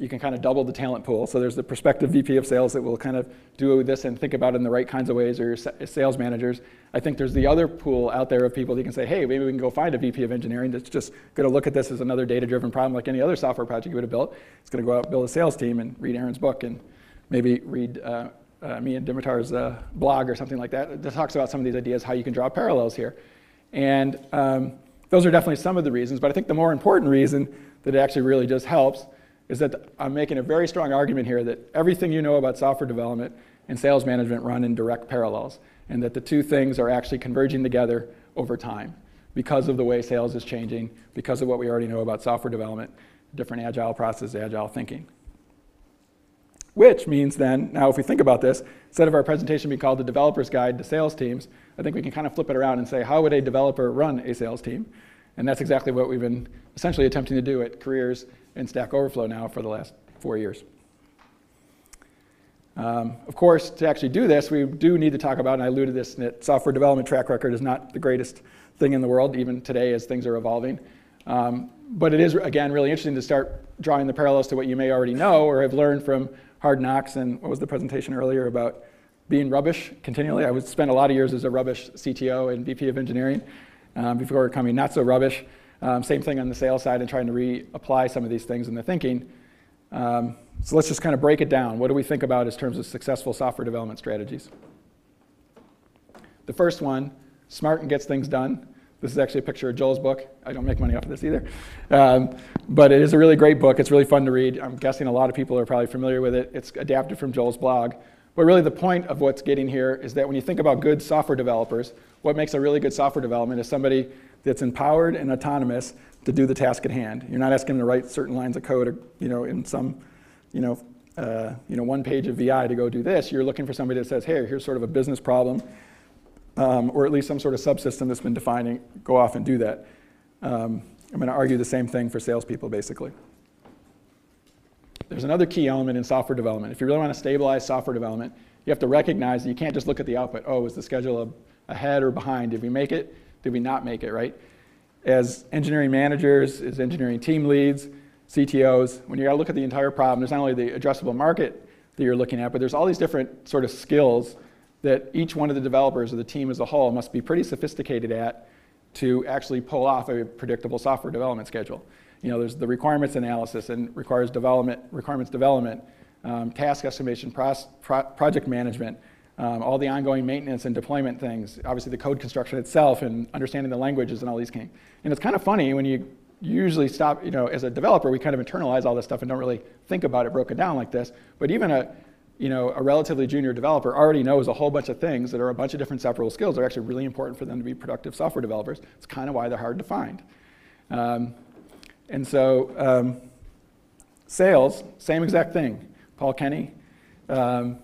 you can kind of double the talent pool. So there's the prospective VP of sales that will kind of do this and think about it in the right kinds of ways, or sales managers. I think there's the other pool out there of people that you can say, hey, maybe we can go find a VP of engineering that's just going to look at this as another data-driven problem like any other software project you would have built. It's going to go out and build a sales team and read Aaron's book and maybe read uh, uh, me and Dimitar's uh, blog or something like that that talks about some of these ideas, how you can draw parallels here. And um, those are definitely some of the reasons, but I think the more important reason that actually really just helps is that I'm making a very strong argument here that everything you know about software development and sales management run in direct parallels, and that the two things are actually converging together over time because of the way sales is changing, because of what we already know about software development, different agile processes, agile thinking. Which means then, now if we think about this, instead of our presentation being called the Developer's Guide to Sales Teams, I think we can kind of flip it around and say, how would a developer run a sales team? And that's exactly what we've been essentially attempting to do at Careers and Stack Overflow now for the last four years. Um, of course, to actually do this, we do need to talk about, and I alluded to this, that software development track record is not the greatest thing in the world, even today as things are evolving. Um, but it is, again, really interesting to start drawing the parallels to what you may already know or have learned from Hard Knocks and what was the presentation earlier about being rubbish continually. I would spend a lot of years as a rubbish CTO and VP of engineering um, before becoming not so rubbish. Um, same thing on the sales side and trying to reapply some of these things in the thinking. Um, so let's just kind of break it down. What do we think about in terms of successful software development strategies? The first one, smart and gets things done. This is actually a picture of Joel's book. I don't make money off of this either. Um, but it is a really great book. It's really fun to read. I'm guessing a lot of people are probably familiar with it. It's adapted from Joel's blog. But really, the point of what's getting here is that when you think about good software developers, what makes a really good software development is somebody that's empowered and autonomous to do the task at hand. You're not asking them to write certain lines of code, or, you know, in some, you know, uh, you know, one page of VI to go do this. You're looking for somebody that says, hey, here's sort of a business problem, um, or at least some sort of subsystem that's been defining. Go off and do that. Um, I'm going to argue the same thing for salespeople, basically. There's another key element in software development. If you really want to stabilize software development, you have to recognize that you can't just look at the output. Oh, is the schedule ahead or behind? Did we make it? Did we not make it, right? As engineering managers, as engineering team leads, CTOs, when you got to look at the entire problem, there's not only the addressable market that you're looking at, but there's all these different sort of skills that each one of the developers or the team as a whole must be pretty sophisticated at to actually pull off a predictable software development schedule. You know, there's the requirements analysis and requires development, requirements development, um, task estimation, pro, project management, um, all the ongoing maintenance and deployment things, obviously the code construction itself and understanding the languages and all these things. And it's kind of funny when you usually stop, you know, as a developer, we kind of internalize all this stuff and don't really think about it broken down like this. But even a, you know, a relatively junior developer already knows a whole bunch of things that are a bunch of different separable skills that are actually really important for them to be productive software developers. It's kind of why they're hard to find. Um, and so um, sales, same exact thing. Paul Kenny, um,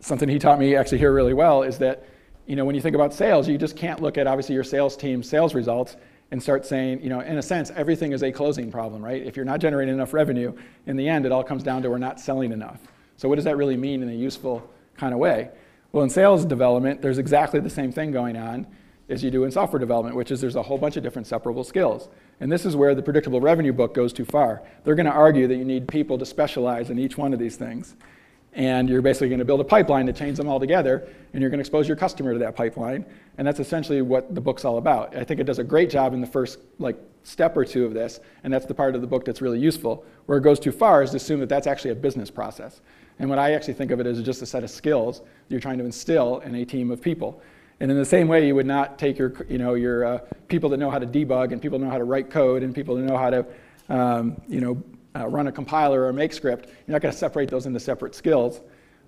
something he taught me actually here really well is that you know when you think about sales, you just can't look at obviously your sales team's sales results and start saying, you know, in a sense, everything is a closing problem, right? If you're not generating enough revenue, in the end, it all comes down to we're not selling enough. So what does that really mean in a useful kind of way? Well, in sales development, there's exactly the same thing going on as you do in software development, which is there's a whole bunch of different separable skills. And this is where the predictable revenue book goes too far. They're going to argue that you need people to specialize in each one of these things. And you're basically going to build a pipeline to change them all together, and you're going to expose your customer to that pipeline. And that's essentially what the book's all about. I think it does a great job in the first like step or two of this, and that's the part of the book that's really useful. Where it goes too far is to assume that that's actually a business process. And what I actually think of it as just a set of skills you're trying to instill in a team of people. And in the same way, you would not take your, you know, your uh, people that know how to debug and people that know how to write code and people that know how to, um, you know, uh, run a compiler or make script. You're not going to separate those into separate skills.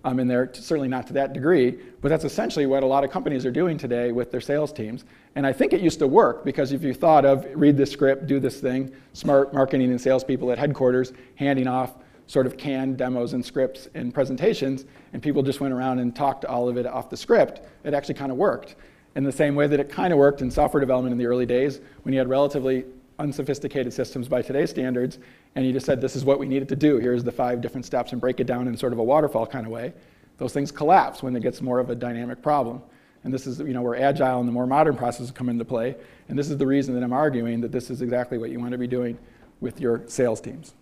Um, and they're certainly not to that degree, but that's essentially what a lot of companies are doing today with their sales teams. And I think it used to work because if you thought of read this script, do this thing, smart marketing and salespeople at headquarters handing off sort of canned demos and scripts and presentations, and people just went around and talked all of it off the script, it actually kind of worked. In the same way that it kind of worked in software development in the early days when you had relatively unsophisticated systems by today's standards, and you just said, this is what we needed to do. Here's the five different steps, and break it down in sort of a waterfall kind of way. Those things collapse when it gets more of a dynamic problem. And this is you know, where agile and the more modern processes come into play. And this is the reason that I'm arguing that this is exactly what you want to be doing with your sales teams.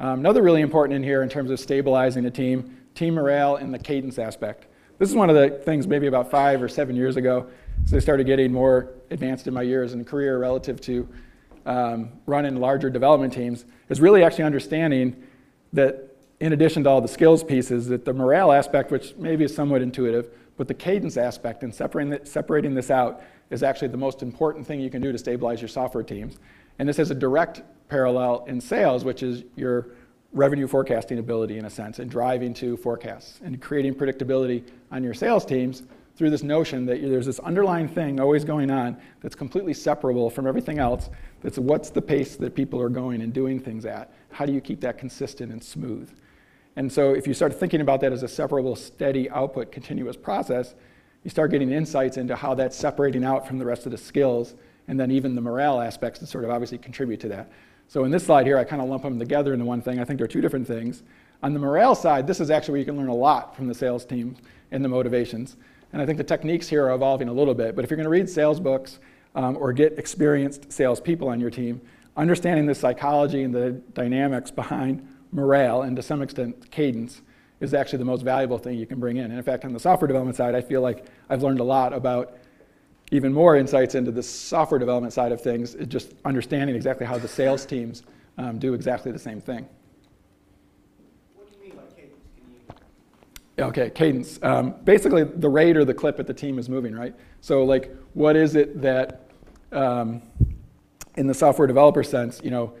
Um, another really important in here in terms of stabilizing a team, team morale and the cadence aspect. This is one of the things maybe about five or seven years ago, as I started getting more advanced in my years and career relative to um, running larger development teams, is really actually understanding that in addition to all the skills pieces, that the morale aspect, which maybe is somewhat intuitive, but the cadence aspect and separating, separating this out is actually the most important thing you can do to stabilize your software teams. And this has a direct parallel in sales, which is your revenue forecasting ability in a sense, and driving to forecasts and creating predictability on your sales teams through this notion that there's this underlying thing always going on that's completely separable from everything else. That's what's the pace that people are going and doing things at? How do you keep that consistent and smooth? And so if you start thinking about that as a separable, steady output, continuous process, you start getting insights into how that's separating out from the rest of the skills and then even the morale aspects that sort of obviously contribute to that. So in this slide here, I kind of lump them together into one thing. I think they're two different things. On the morale side, this is actually where you can learn a lot from the sales team and the motivations. And I think the techniques here are evolving a little bit. But if you're going to read sales books um, or get experienced salespeople on your team, understanding the psychology and the dynamics behind morale and to some extent cadence is actually the most valuable thing you can bring in. And in fact, on the software development side, I feel like I've learned a lot about even more insights into the software development side of things, just understanding exactly how the sales teams um, do exactly the same thing. What do you mean by cadence? You... Okay, cadence. Um, basically, the rate or the clip that the team is moving, right? So, like, what is it that, um, in the software developer sense, you know,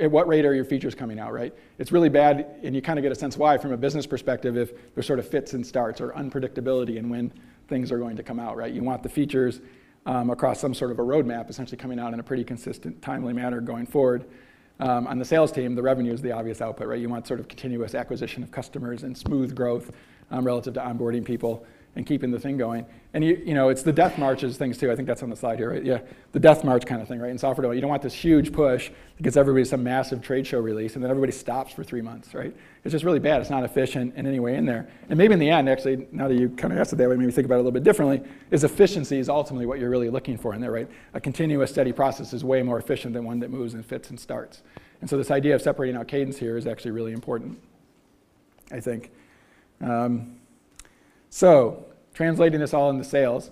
at what rate are your features coming out, right? It's really bad, and you kind of get a sense why from a business perspective if there's sort of fits and starts or unpredictability in when things are going to come out, right? You want the features um, across some sort of a roadmap essentially coming out in a pretty consistent, timely manner going forward. Um, on the sales team, the revenue is the obvious output, right? You want sort of continuous acquisition of customers and smooth growth um, relative to onboarding people and keeping the thing going. And you, you know, it's the death marches things too. I think that's on the slide here, right? Yeah, the death march kind of thing, right? In software you don't want this huge push that gets everybody some massive trade show release, and then everybody stops for three months, right? It's just really bad. It's not efficient in any way in there. And maybe in the end, actually, now that you kind of asked it that way, maybe think about it a little bit differently. Is efficiency is ultimately what you're really looking for in there, right? A continuous, steady process is way more efficient than one that moves and fits and starts. And so this idea of separating out cadence here is actually really important, I think. Um, so translating this all into sales,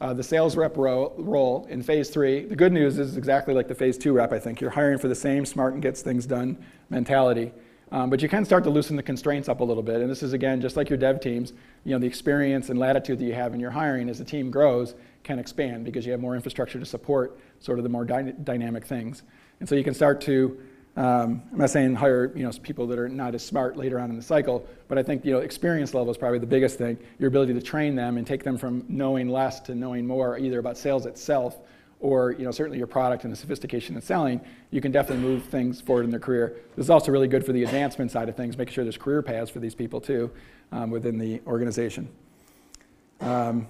uh, the sales rep ro- role in phase three, the good news is exactly like the phase two rep, I think. You're hiring for the same smart and gets things done mentality. Um, but you can start to loosen the constraints up a little bit. And this is, again, just like your dev teams, you know, the experience and latitude that you have in your hiring as the team grows can expand because you have more infrastructure to support sort of the more dy- dynamic things. And so you can start to Um, I'm not saying hire you know people that are not as smart later on in the cycle, but I think you know experience level is probably the biggest thing. Your ability to train them and take them from knowing less to knowing more, either about sales itself or you know certainly your product and the sophistication in selling. You can definitely move things forward in their career. This is also really good for the advancement side of things, making sure there's career paths for these people too um, within the organization. Um,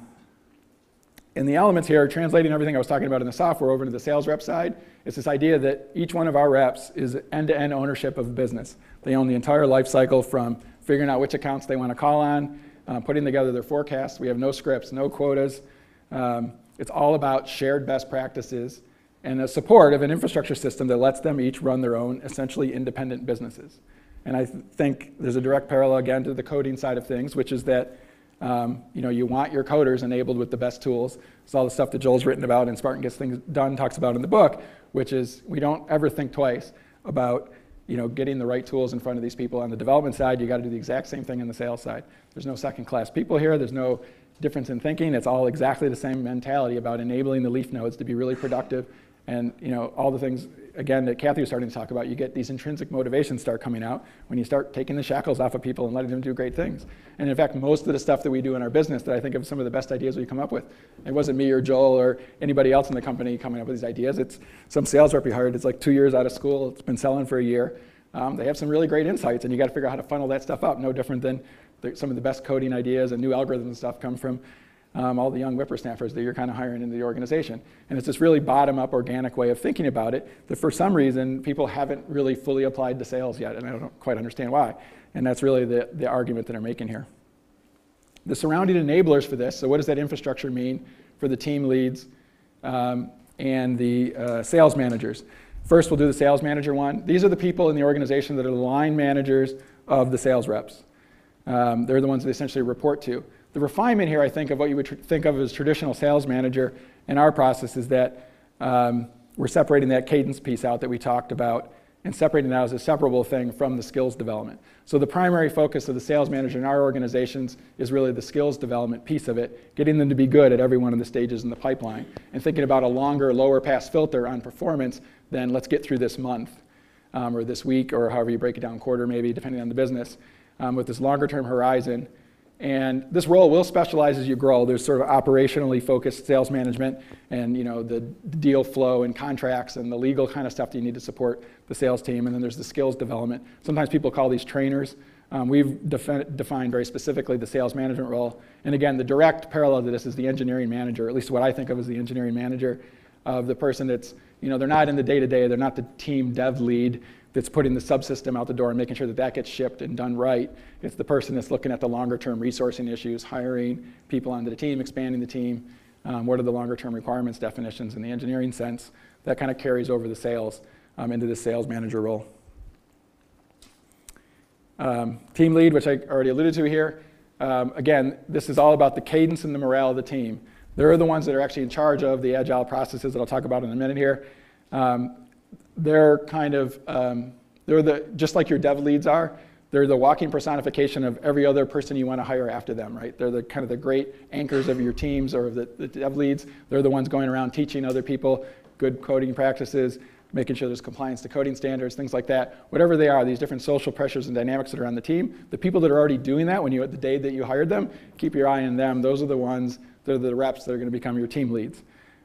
and the elements here, translating everything I was talking about in the software over to the sales rep side, it's this idea that each one of our reps is end-to-end ownership of a business. They own the entire life cycle from figuring out which accounts they want to call on, uh, putting together their forecasts. We have no scripts, no quotas. Um, it's all about shared best practices and the support of an infrastructure system that lets them each run their own essentially independent businesses. And I th- think there's a direct parallel again to the coding side of things, which is that um, you know, you want your coders enabled with the best tools. It's all the stuff that Joel's written about and Smart and Gets Things Done talks about in the book, which is we don't ever think twice about you know, getting the right tools in front of these people. On the development side, you got to do the exact same thing on the sales side. There's no second class people here. There's no difference in thinking. It's all exactly the same mentality about enabling the leaf nodes to be really productive and you know all the things again that Kathy was starting to talk about. You get these intrinsic motivations start coming out when you start taking the shackles off of people and letting them do great things. And in fact, most of the stuff that we do in our business that I think of some of the best ideas we come up with. It wasn't me or Joel or anybody else in the company coming up with these ideas. It's some sales rep we hired. It's like two years out of school. It's been selling for a year. Um, they have some really great insights, and you got to figure out how to funnel that stuff up. No different than the, some of the best coding ideas and new algorithms and stuff come from um, all the young whippersnappers that you're kind of hiring into the organization. And it's this really bottom up organic way of thinking about it that for some reason people haven't really fully applied to sales yet, and I don't quite understand why. And that's really the, the argument that I'm making here. The surrounding enablers for this so, what does that infrastructure mean for the team leads um, and the uh, sales managers? First, we'll do the sales manager one. These are the people in the organization that are the line managers of the sales reps. Um, they're the ones they essentially report to. The refinement here, I think, of what you would think of as traditional sales manager in our process is that um, we're separating that cadence piece out that we talked about and separating that as a separable thing from the skills development. So the primary focus of the sales manager in our organizations is really the skills development piece of it, getting them to be good at every one of the stages in the pipeline, and thinking about a longer, lower pass filter on performance than let's get through this month um, or this week or however you break it down, quarter maybe, depending on the business, um, with this longer term horizon and this role will specialize as you grow. There's sort of operationally focused sales management and you know the deal flow and contracts and the legal kind of stuff that you need to support the sales team. And then there's the skills development. Sometimes people call these trainers. Um, we've defi- defined very specifically the sales management role. And again, the direct parallel to this is the engineering manager, at least what I think of as the engineering manager of the person that's, you know, they're not in the day to day, they're not the team dev lead, that's putting the subsystem out the door and making sure that that gets shipped and done right. It's the person that's looking at the longer term resourcing issues, hiring people onto the team, expanding the team. Um, what are the longer term requirements definitions in the engineering sense? That kind of carries over the sales um, into the sales manager role. Um, team lead, which I already alluded to here. Um, again, this is all about the cadence and the morale of the team. They're the ones that are actually in charge of the agile processes that I'll talk about in a minute here. Um, they're kind of, um, they're the, just like your dev leads are, they're the walking personification of every other person you want to hire after them, right? They're the kind of the great anchors of your teams or the, the dev leads. They're the ones going around teaching other people good coding practices, making sure there's compliance to coding standards, things like that. Whatever they are, these different social pressures and dynamics that are on the team, the people that are already doing that when you at the day that you hired them, keep your eye on them. Those are the ones, they're the reps that are going to become your team leads.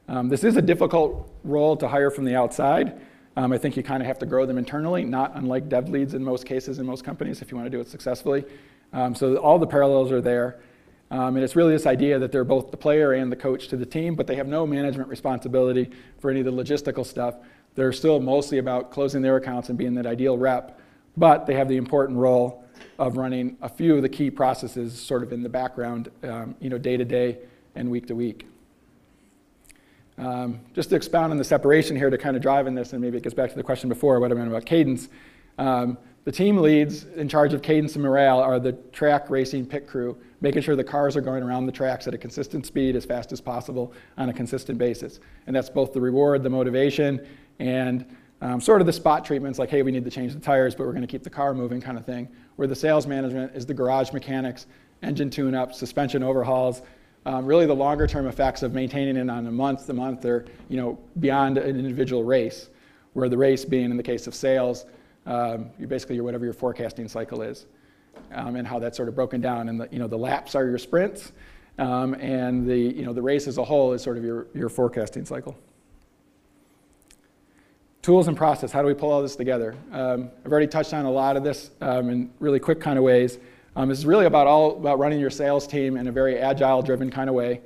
Um, this is a difficult role to hire from the outside. Um, I think you kind of have to grow them internally, not unlike dev leads in most cases in most companies if you want to do it successfully. Um, so all the parallels are there. Um, and it's really this idea that they're both the player and the coach to the team, but they have no management responsibility for any of the logistical stuff. They're still mostly about closing their accounts and being that ideal rep, but they have the important role of running a few of the key processes sort of in the background, um, you know, day to day and week to week. Um, just to expound on the separation here to kind of drive in this, and maybe it gets back to the question before, what I meant about cadence. Um, the team leads in charge of cadence and morale are the track racing pit crew, making sure the cars are going around the tracks at a consistent speed as fast as possible on a consistent basis. And that's both the reward, the motivation, and um, sort of the spot treatments like, hey, we need to change the tires, but we're going to keep the car moving kind of thing. Where the sales management is the garage mechanics, engine tune ups, suspension overhauls, um, really the longer term effects of maintaining it on a month to month or you know beyond an individual race where the race being, in the case of sales, um, you basically your whatever your forecasting cycle is, um, and how that's sort of broken down. And the, you know, the laps are your sprints, um, and the, you know, the race as a whole is sort of your, your forecasting cycle. Tools and process, how do we pull all this together? Um, I've already touched on a lot of this um, in really quick kind of ways. Um, is really about all about running your sales team in a very agile driven kind of way.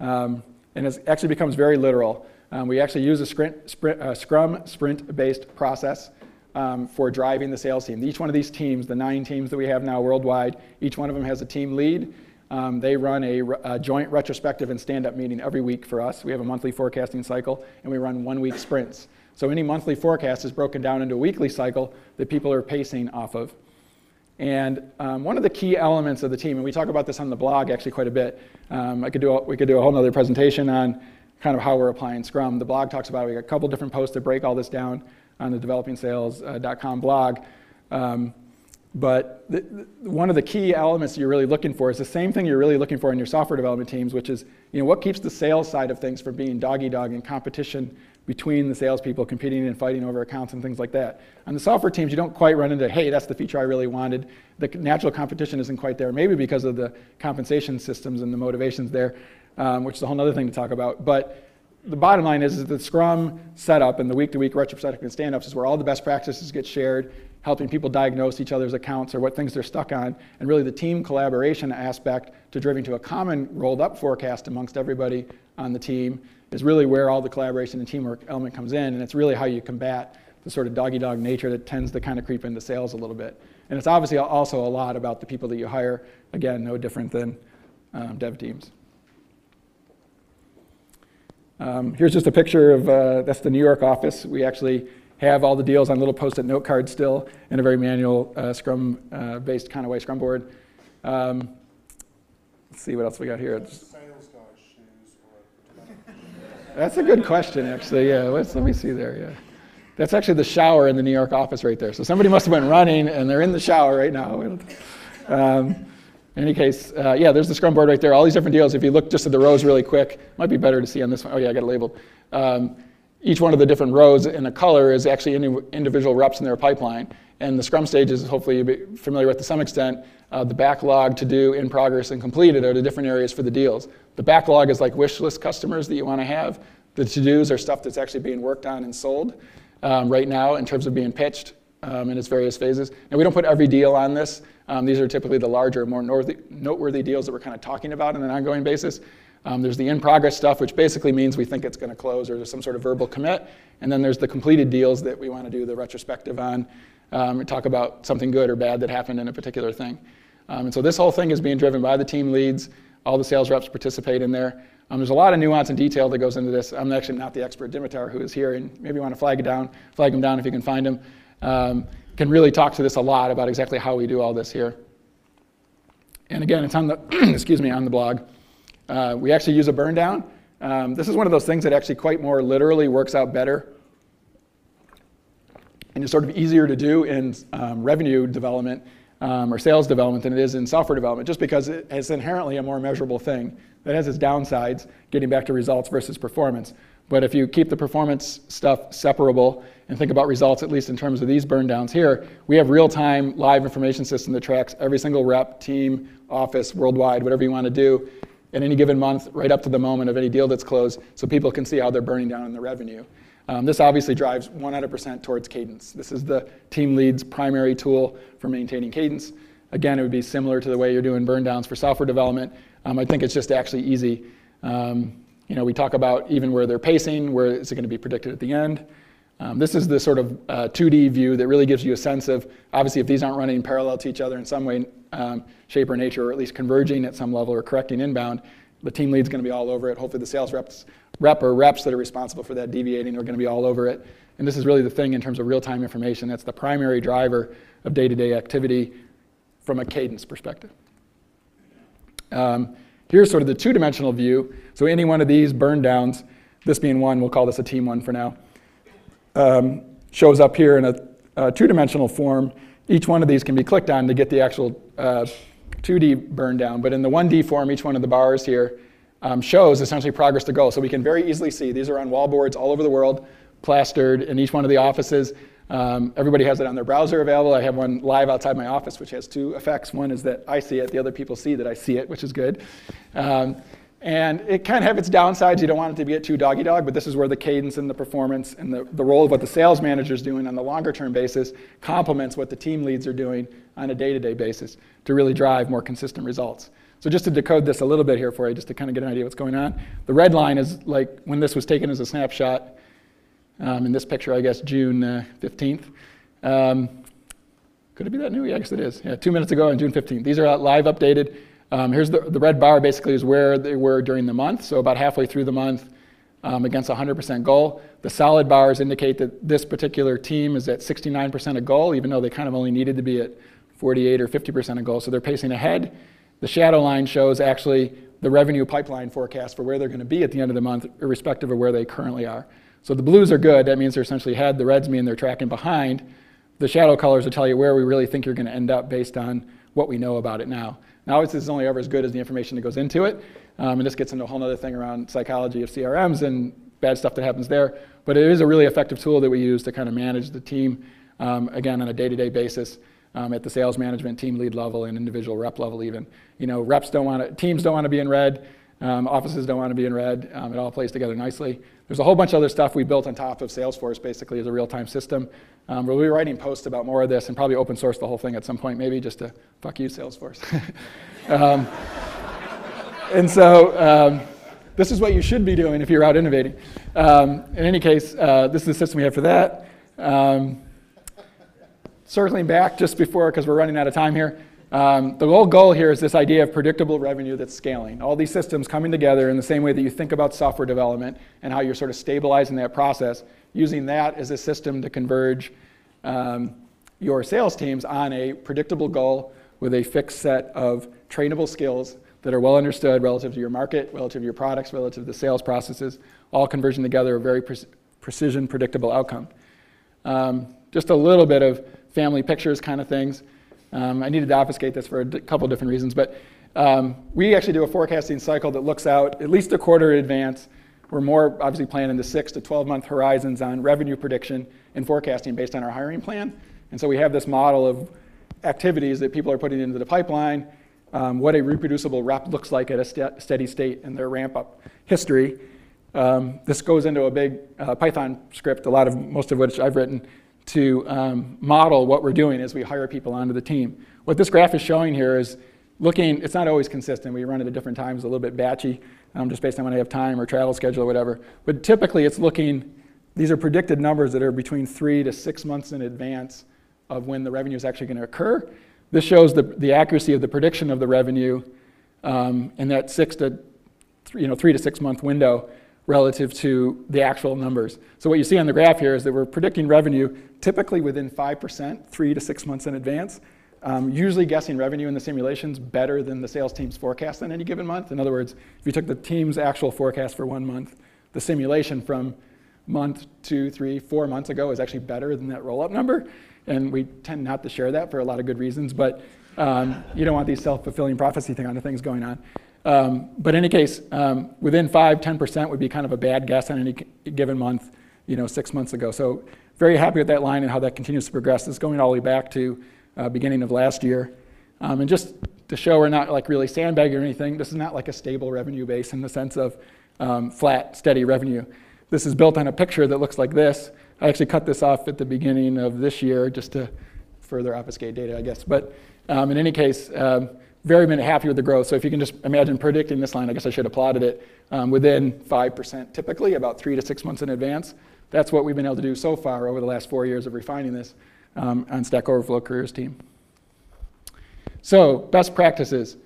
Um, and it actually becomes very literal. Um, we actually use a sprint, sprint, uh, Scrum sprint-based process um, for driving the sales team. Each one of these teams, the nine teams that we have now worldwide, each one of them has a team lead. Um, they run a, a, joint retrospective and stand-up meeting every week for us. We have a monthly forecasting cycle, and we run one-week sprints. So any monthly forecast is broken down into a weekly cycle that people are pacing off of. And um, one of the key elements of the team, and we talk about this on the blog actually quite a bit. Um, I could do a, we could do a whole other presentation on kind of how we're applying Scrum. The blog talks about it. We got a couple different posts that break all this down on the developingsales.com blog. Um, but the, the, one of the key elements you're really looking for is the same thing you're really looking for in your software development teams, which is you know, what keeps the sales side of things from being doggy dog and competition between the salespeople competing and fighting over accounts and things like that. On the software teams, you don't quite run into, hey, that's the feature I really wanted. The natural competition isn't quite there, maybe because of the compensation systems and the motivations there, um, which is a whole other thing to talk about. But the bottom line is, is the Scrum setup and the week-to-week retrospective and stand-ups is where all the best practices get shared, helping people diagnose each other's accounts or what things they're stuck on, and really the team collaboration aspect to driving to a common rolled up forecast amongst everybody on the team is really where all the collaboration and teamwork element comes in, and it's really how you combat the sort of doggy dog nature that tends to kind of creep into sales a little bit. And it's obviously also a lot about the people that you hire. Again, no different than um, dev teams. Um, here's just a picture of uh, that's the New York office. We actually have all the deals on little post-it note cards still in a very manual uh, Scrum-based uh, kind of way, Scrum board. Um, let's see what else we got here. That's a good question, actually. Yeah, let's let me see there. Yeah, that's actually the shower in the New York office right there. So somebody must have been running, and they're in the shower right now. Um, in any case, uh, yeah, there's the scrum board right there. All these different deals. If you look just at the rows really quick, might be better to see on this one. Oh yeah, I got it labeled. Um, each one of the different rows in a color is actually individual reps in their pipeline. And the scrum stages, hopefully you're familiar with to some extent, uh, the backlog to do, in progress, and completed are the different areas for the deals. The backlog is like wish list customers that you want to have. The to-dos are stuff that's actually being worked on and sold um, right now in terms of being pitched um, in its various phases. And we don't put every deal on this. Um, these are typically the larger, more noteworthy deals that we're kind of talking about on an ongoing basis. Um, there's the in-progress stuff, which basically means we think it's going to close or there's some sort of verbal commit. And then there's the completed deals that we want to do the retrospective on um, and talk about something good or bad that happened in a particular thing. Um, and so this whole thing is being driven by the team leads. All the sales reps participate in there. Um, there's a lot of nuance and detail that goes into this. I'm actually not the expert. Dimitar, who is here, and maybe you want to flag it down, flag him down if you can find him, um, can really talk to this a lot about exactly how we do all this here. And again, it's on the excuse me on the blog. Uh, we actually use a burn down. Um, this is one of those things that actually quite more literally works out better and is sort of easier to do in um, revenue development um, or sales development than it is in software development, just because it's inherently a more measurable thing that has its downsides, getting back to results versus performance. But if you keep the performance stuff separable and think about results, at least in terms of these burn downs here, we have real-time live information system that tracks every single rep, team, office, worldwide, whatever you want to do, in any given month, right up to the moment of any deal that's closed, so people can see how they're burning down in the revenue. Um, this obviously drives 100% towards cadence. This is the team lead's primary tool for maintaining cadence. Again, it would be similar to the way you're doing burn downs for software development. Um, I think it's just actually easy. Um, you know, we talk about even where they're pacing, where is it going to be predicted at the end. Um, this is the sort of uh, 2D view that really gives you a sense of, obviously, if these aren't running parallel to each other in some way, um, shape, or nature, or at least converging at some level or correcting inbound, the team lead's going to be all over it. Hopefully, the sales reps rep or reps that are responsible for that deviating are going to be all over it. And this is really the thing in terms of real-time information. That's the primary driver of day-to-day activity from a cadence perspective. Um, here's sort of the two-dimensional view. So any one of these burn downs, this being one, we'll call this a team one for now, um, shows up here in a, a, two-dimensional form. Each one of these can be clicked on to get the actual uh, 2D burn down. But in the 1D form, each one of the bars here um, shows essentially progress to goal. So we can very easily see these are on wall boards all over the world, plastered in each one of the offices. Um, everybody has it on their browser available. I have one live outside my office, which has two effects. One is that I see it, the other people see that I see it, which is good. Um, and it can have its downsides. You don't want it to get too doggy dog, but this is where the cadence and the performance and the, the role of what the sales manager is doing on the longer term basis complements what the team leads are doing on a day to day basis to really drive more consistent results. So just to decode this a little bit here for you, just to kind of get an idea what's going on. The red line is like when this was taken as a snapshot. Um, in this picture, I guess June uh, 15th. Um, could it be that new? Yeah, I guess it is. Yeah, two minutes ago on June 15th. These are live updated. Um, here's the, the red bar basically is where they were during the month, so about halfway through the month um, against a 100% goal. The solid bars indicate that this particular team is at 69% of goal, even though they kind of only needed to be at 48 or 50% of goal, so they're pacing ahead. The shadow line shows actually the revenue pipeline forecast for where they're going to be at the end of the month, irrespective of where they currently are. So the blues are good. That means they're essentially ahead. The reds mean they're tracking behind. The shadow colors will tell you where we really think you're going to end up based on what we know about it now. Now, this is only ever as good as the information that goes into it. Um, and this gets into a whole other thing around psychology of CRMs and bad stuff that happens there. But it is a really effective tool that we use to kind of manage the team, um, again, on a day to day basis um, at the sales management team lead level and individual rep level even. You know, reps don't want to, teams don't want to be in red, um, offices don't want to be in red. Um, it all plays together nicely. There's a whole bunch of other stuff we built on top of Salesforce basically as a real-time system. Um, we'll be writing posts about more of this and probably open source the whole thing at some point, maybe just to fuck you, Salesforce. Um, and so um, this is what you should be doing if you're out innovating. Um, in any case, uh, this is the system we have for that circling back just before, because we're running out of time here, um, the whole goal here is this idea of predictable revenue that's scaling. All these systems coming together in the same way that you think about software development and how you're sort of stabilizing that process, using that as a system to converge um, your sales teams on a predictable goal with a fixed set of trainable skills that are well understood relative to your market, relative to your products, relative to the sales processes, all converging together a very pre- precision, predictable outcome. Um, just a little bit of family pictures kind of things. Um, I needed to obfuscate this for a couple different reasons, but um, we actually do a forecasting cycle that looks out at least a quarter in advance. We're more obviously planning the six to 12 month horizons on revenue prediction and forecasting based on our hiring plan. And so we have this model of activities that people are putting into the pipeline, um, what a reproducible rep looks like at a st- steady state in their ramp up history. Um, this goes into a big uh, Python script, a lot of most of which I've written, to um, model what we're doing as we hire people onto the team. What this graph is showing here is looking, it's not always consistent. We run it at different times, a little bit batchy, um, just based on when I have time or travel schedule or whatever. But typically it's looking, these are predicted numbers that are between three to six months in advance of when the revenue is actually going to occur. This shows the, the accuracy of the prediction of the revenue um, in that six to, you know, three to six month window relative to the actual numbers. So what you see on the graph here is that we're predicting revenue typically within 5%, three to six months in advance. Um, usually guessing revenue in the simulations better than the sales team's forecast in any given month. In other words, if you took the team's actual forecast for one month, the simulation from month, two, three, four months ago is actually better than that roll-up number. And we tend not to share that for a lot of good reasons, but um, you don't want these self-fulfilling prophecy kind of things going on. Um, but in any case, um, within 5, 10% would be kind of a bad guess on any given month, you know, six months ago. So very happy with that line and how that continues to progress. It's going all the way back to uh, beginning of last year. Um, and just to show we're not like really sandbagging or anything, this is not like a stable revenue base in the sense of um, flat, steady revenue. This is built on a picture that looks like this. I actually cut this off at the beginning of this year just to further obfuscate data, I guess. But um, in any case, very happy with the growth. So if you can just imagine predicting this line, I guess I should have plotted it um, within 5% typically, about three to six months in advance. That's what we've been able to do so far over the last four years of refining this um, on Stack Overflow Careers team. So best practices.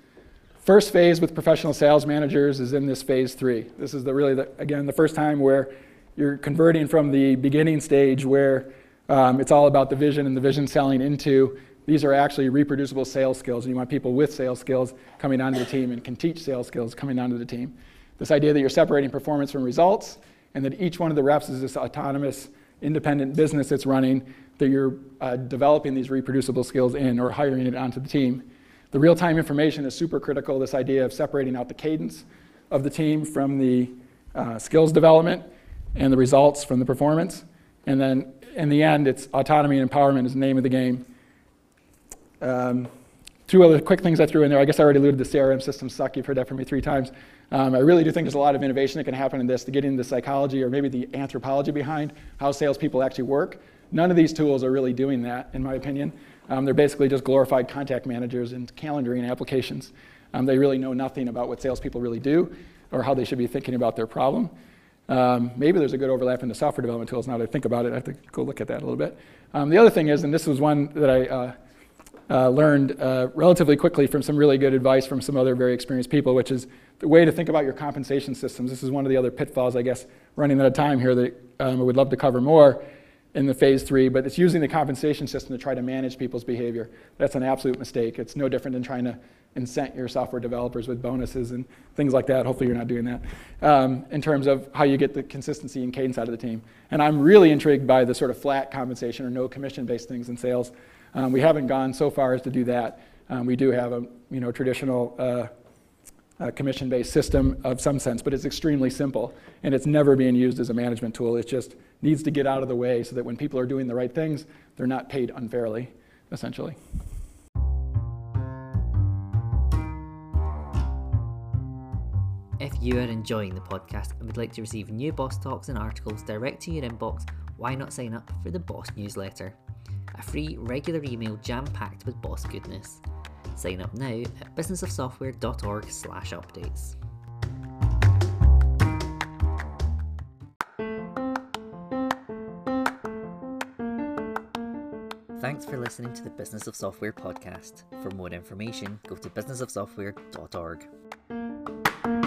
First phase with professional sales managers is in this phase three. This is the really, the, again, the first time where you're converting from the beginning stage where um, it's all about the vision and the vision selling into these are actually reproducible sales skills, and you want people with sales skills coming onto the team and can teach sales skills coming onto the team. This idea that you're separating performance from results, and that each one of the reps is this autonomous, independent business that's running, that you're uh, developing these reproducible skills in or hiring it onto the team. The real time information is super critical, this idea of separating out the cadence of the team from the uh, skills development and the results from the performance. And then in the end, it's autonomy and empowerment is the name of the game. Um, two other quick things I threw in there. I guess I already alluded to the CRM systems suck. You've heard that from me three times. Um, I really do think there's a lot of innovation that can happen in this to get into the psychology or maybe the anthropology behind how salespeople actually work. None of these tools are really doing that, in my opinion. Um, they're basically just glorified contact managers and calendaring applications. Um, they really know nothing about what salespeople really do or how they should be thinking about their problem. Um, maybe there's a good overlap in the software development tools now that I think about it. I have to go look at that a little bit. Um, the other thing is, and this was one that I uh, uh, learned uh, relatively quickly from some really good advice from some other very experienced people, which is the way to think about your compensation systems. This is one of the other pitfalls, I guess, running out of time here that um, I would love to cover more in the phase three, but it's using the compensation system to try to manage people's behavior. That's an absolute mistake. It's no different than trying to incent your software developers with bonuses and things like that. Hopefully, you're not doing that um, in terms of how you get the consistency and cadence out of the team. And I'm really intrigued by the sort of flat compensation or no commission based things in sales. Um, we haven't gone so far as to do that. Um, we do have a you know, traditional uh, uh, commission based system of some sense, but it's extremely simple and it's never being used as a management tool. It just needs to get out of the way so that when people are doing the right things, they're not paid unfairly, essentially. If you are enjoying the podcast and would like to receive new Boss Talks and articles direct to your inbox, why not sign up for the Boss newsletter? A free, regular email jam packed with boss goodness. Sign up now at businessofsoftware.org/slash updates. Thanks for listening to the Business of Software podcast. For more information, go to businessofsoftware.org.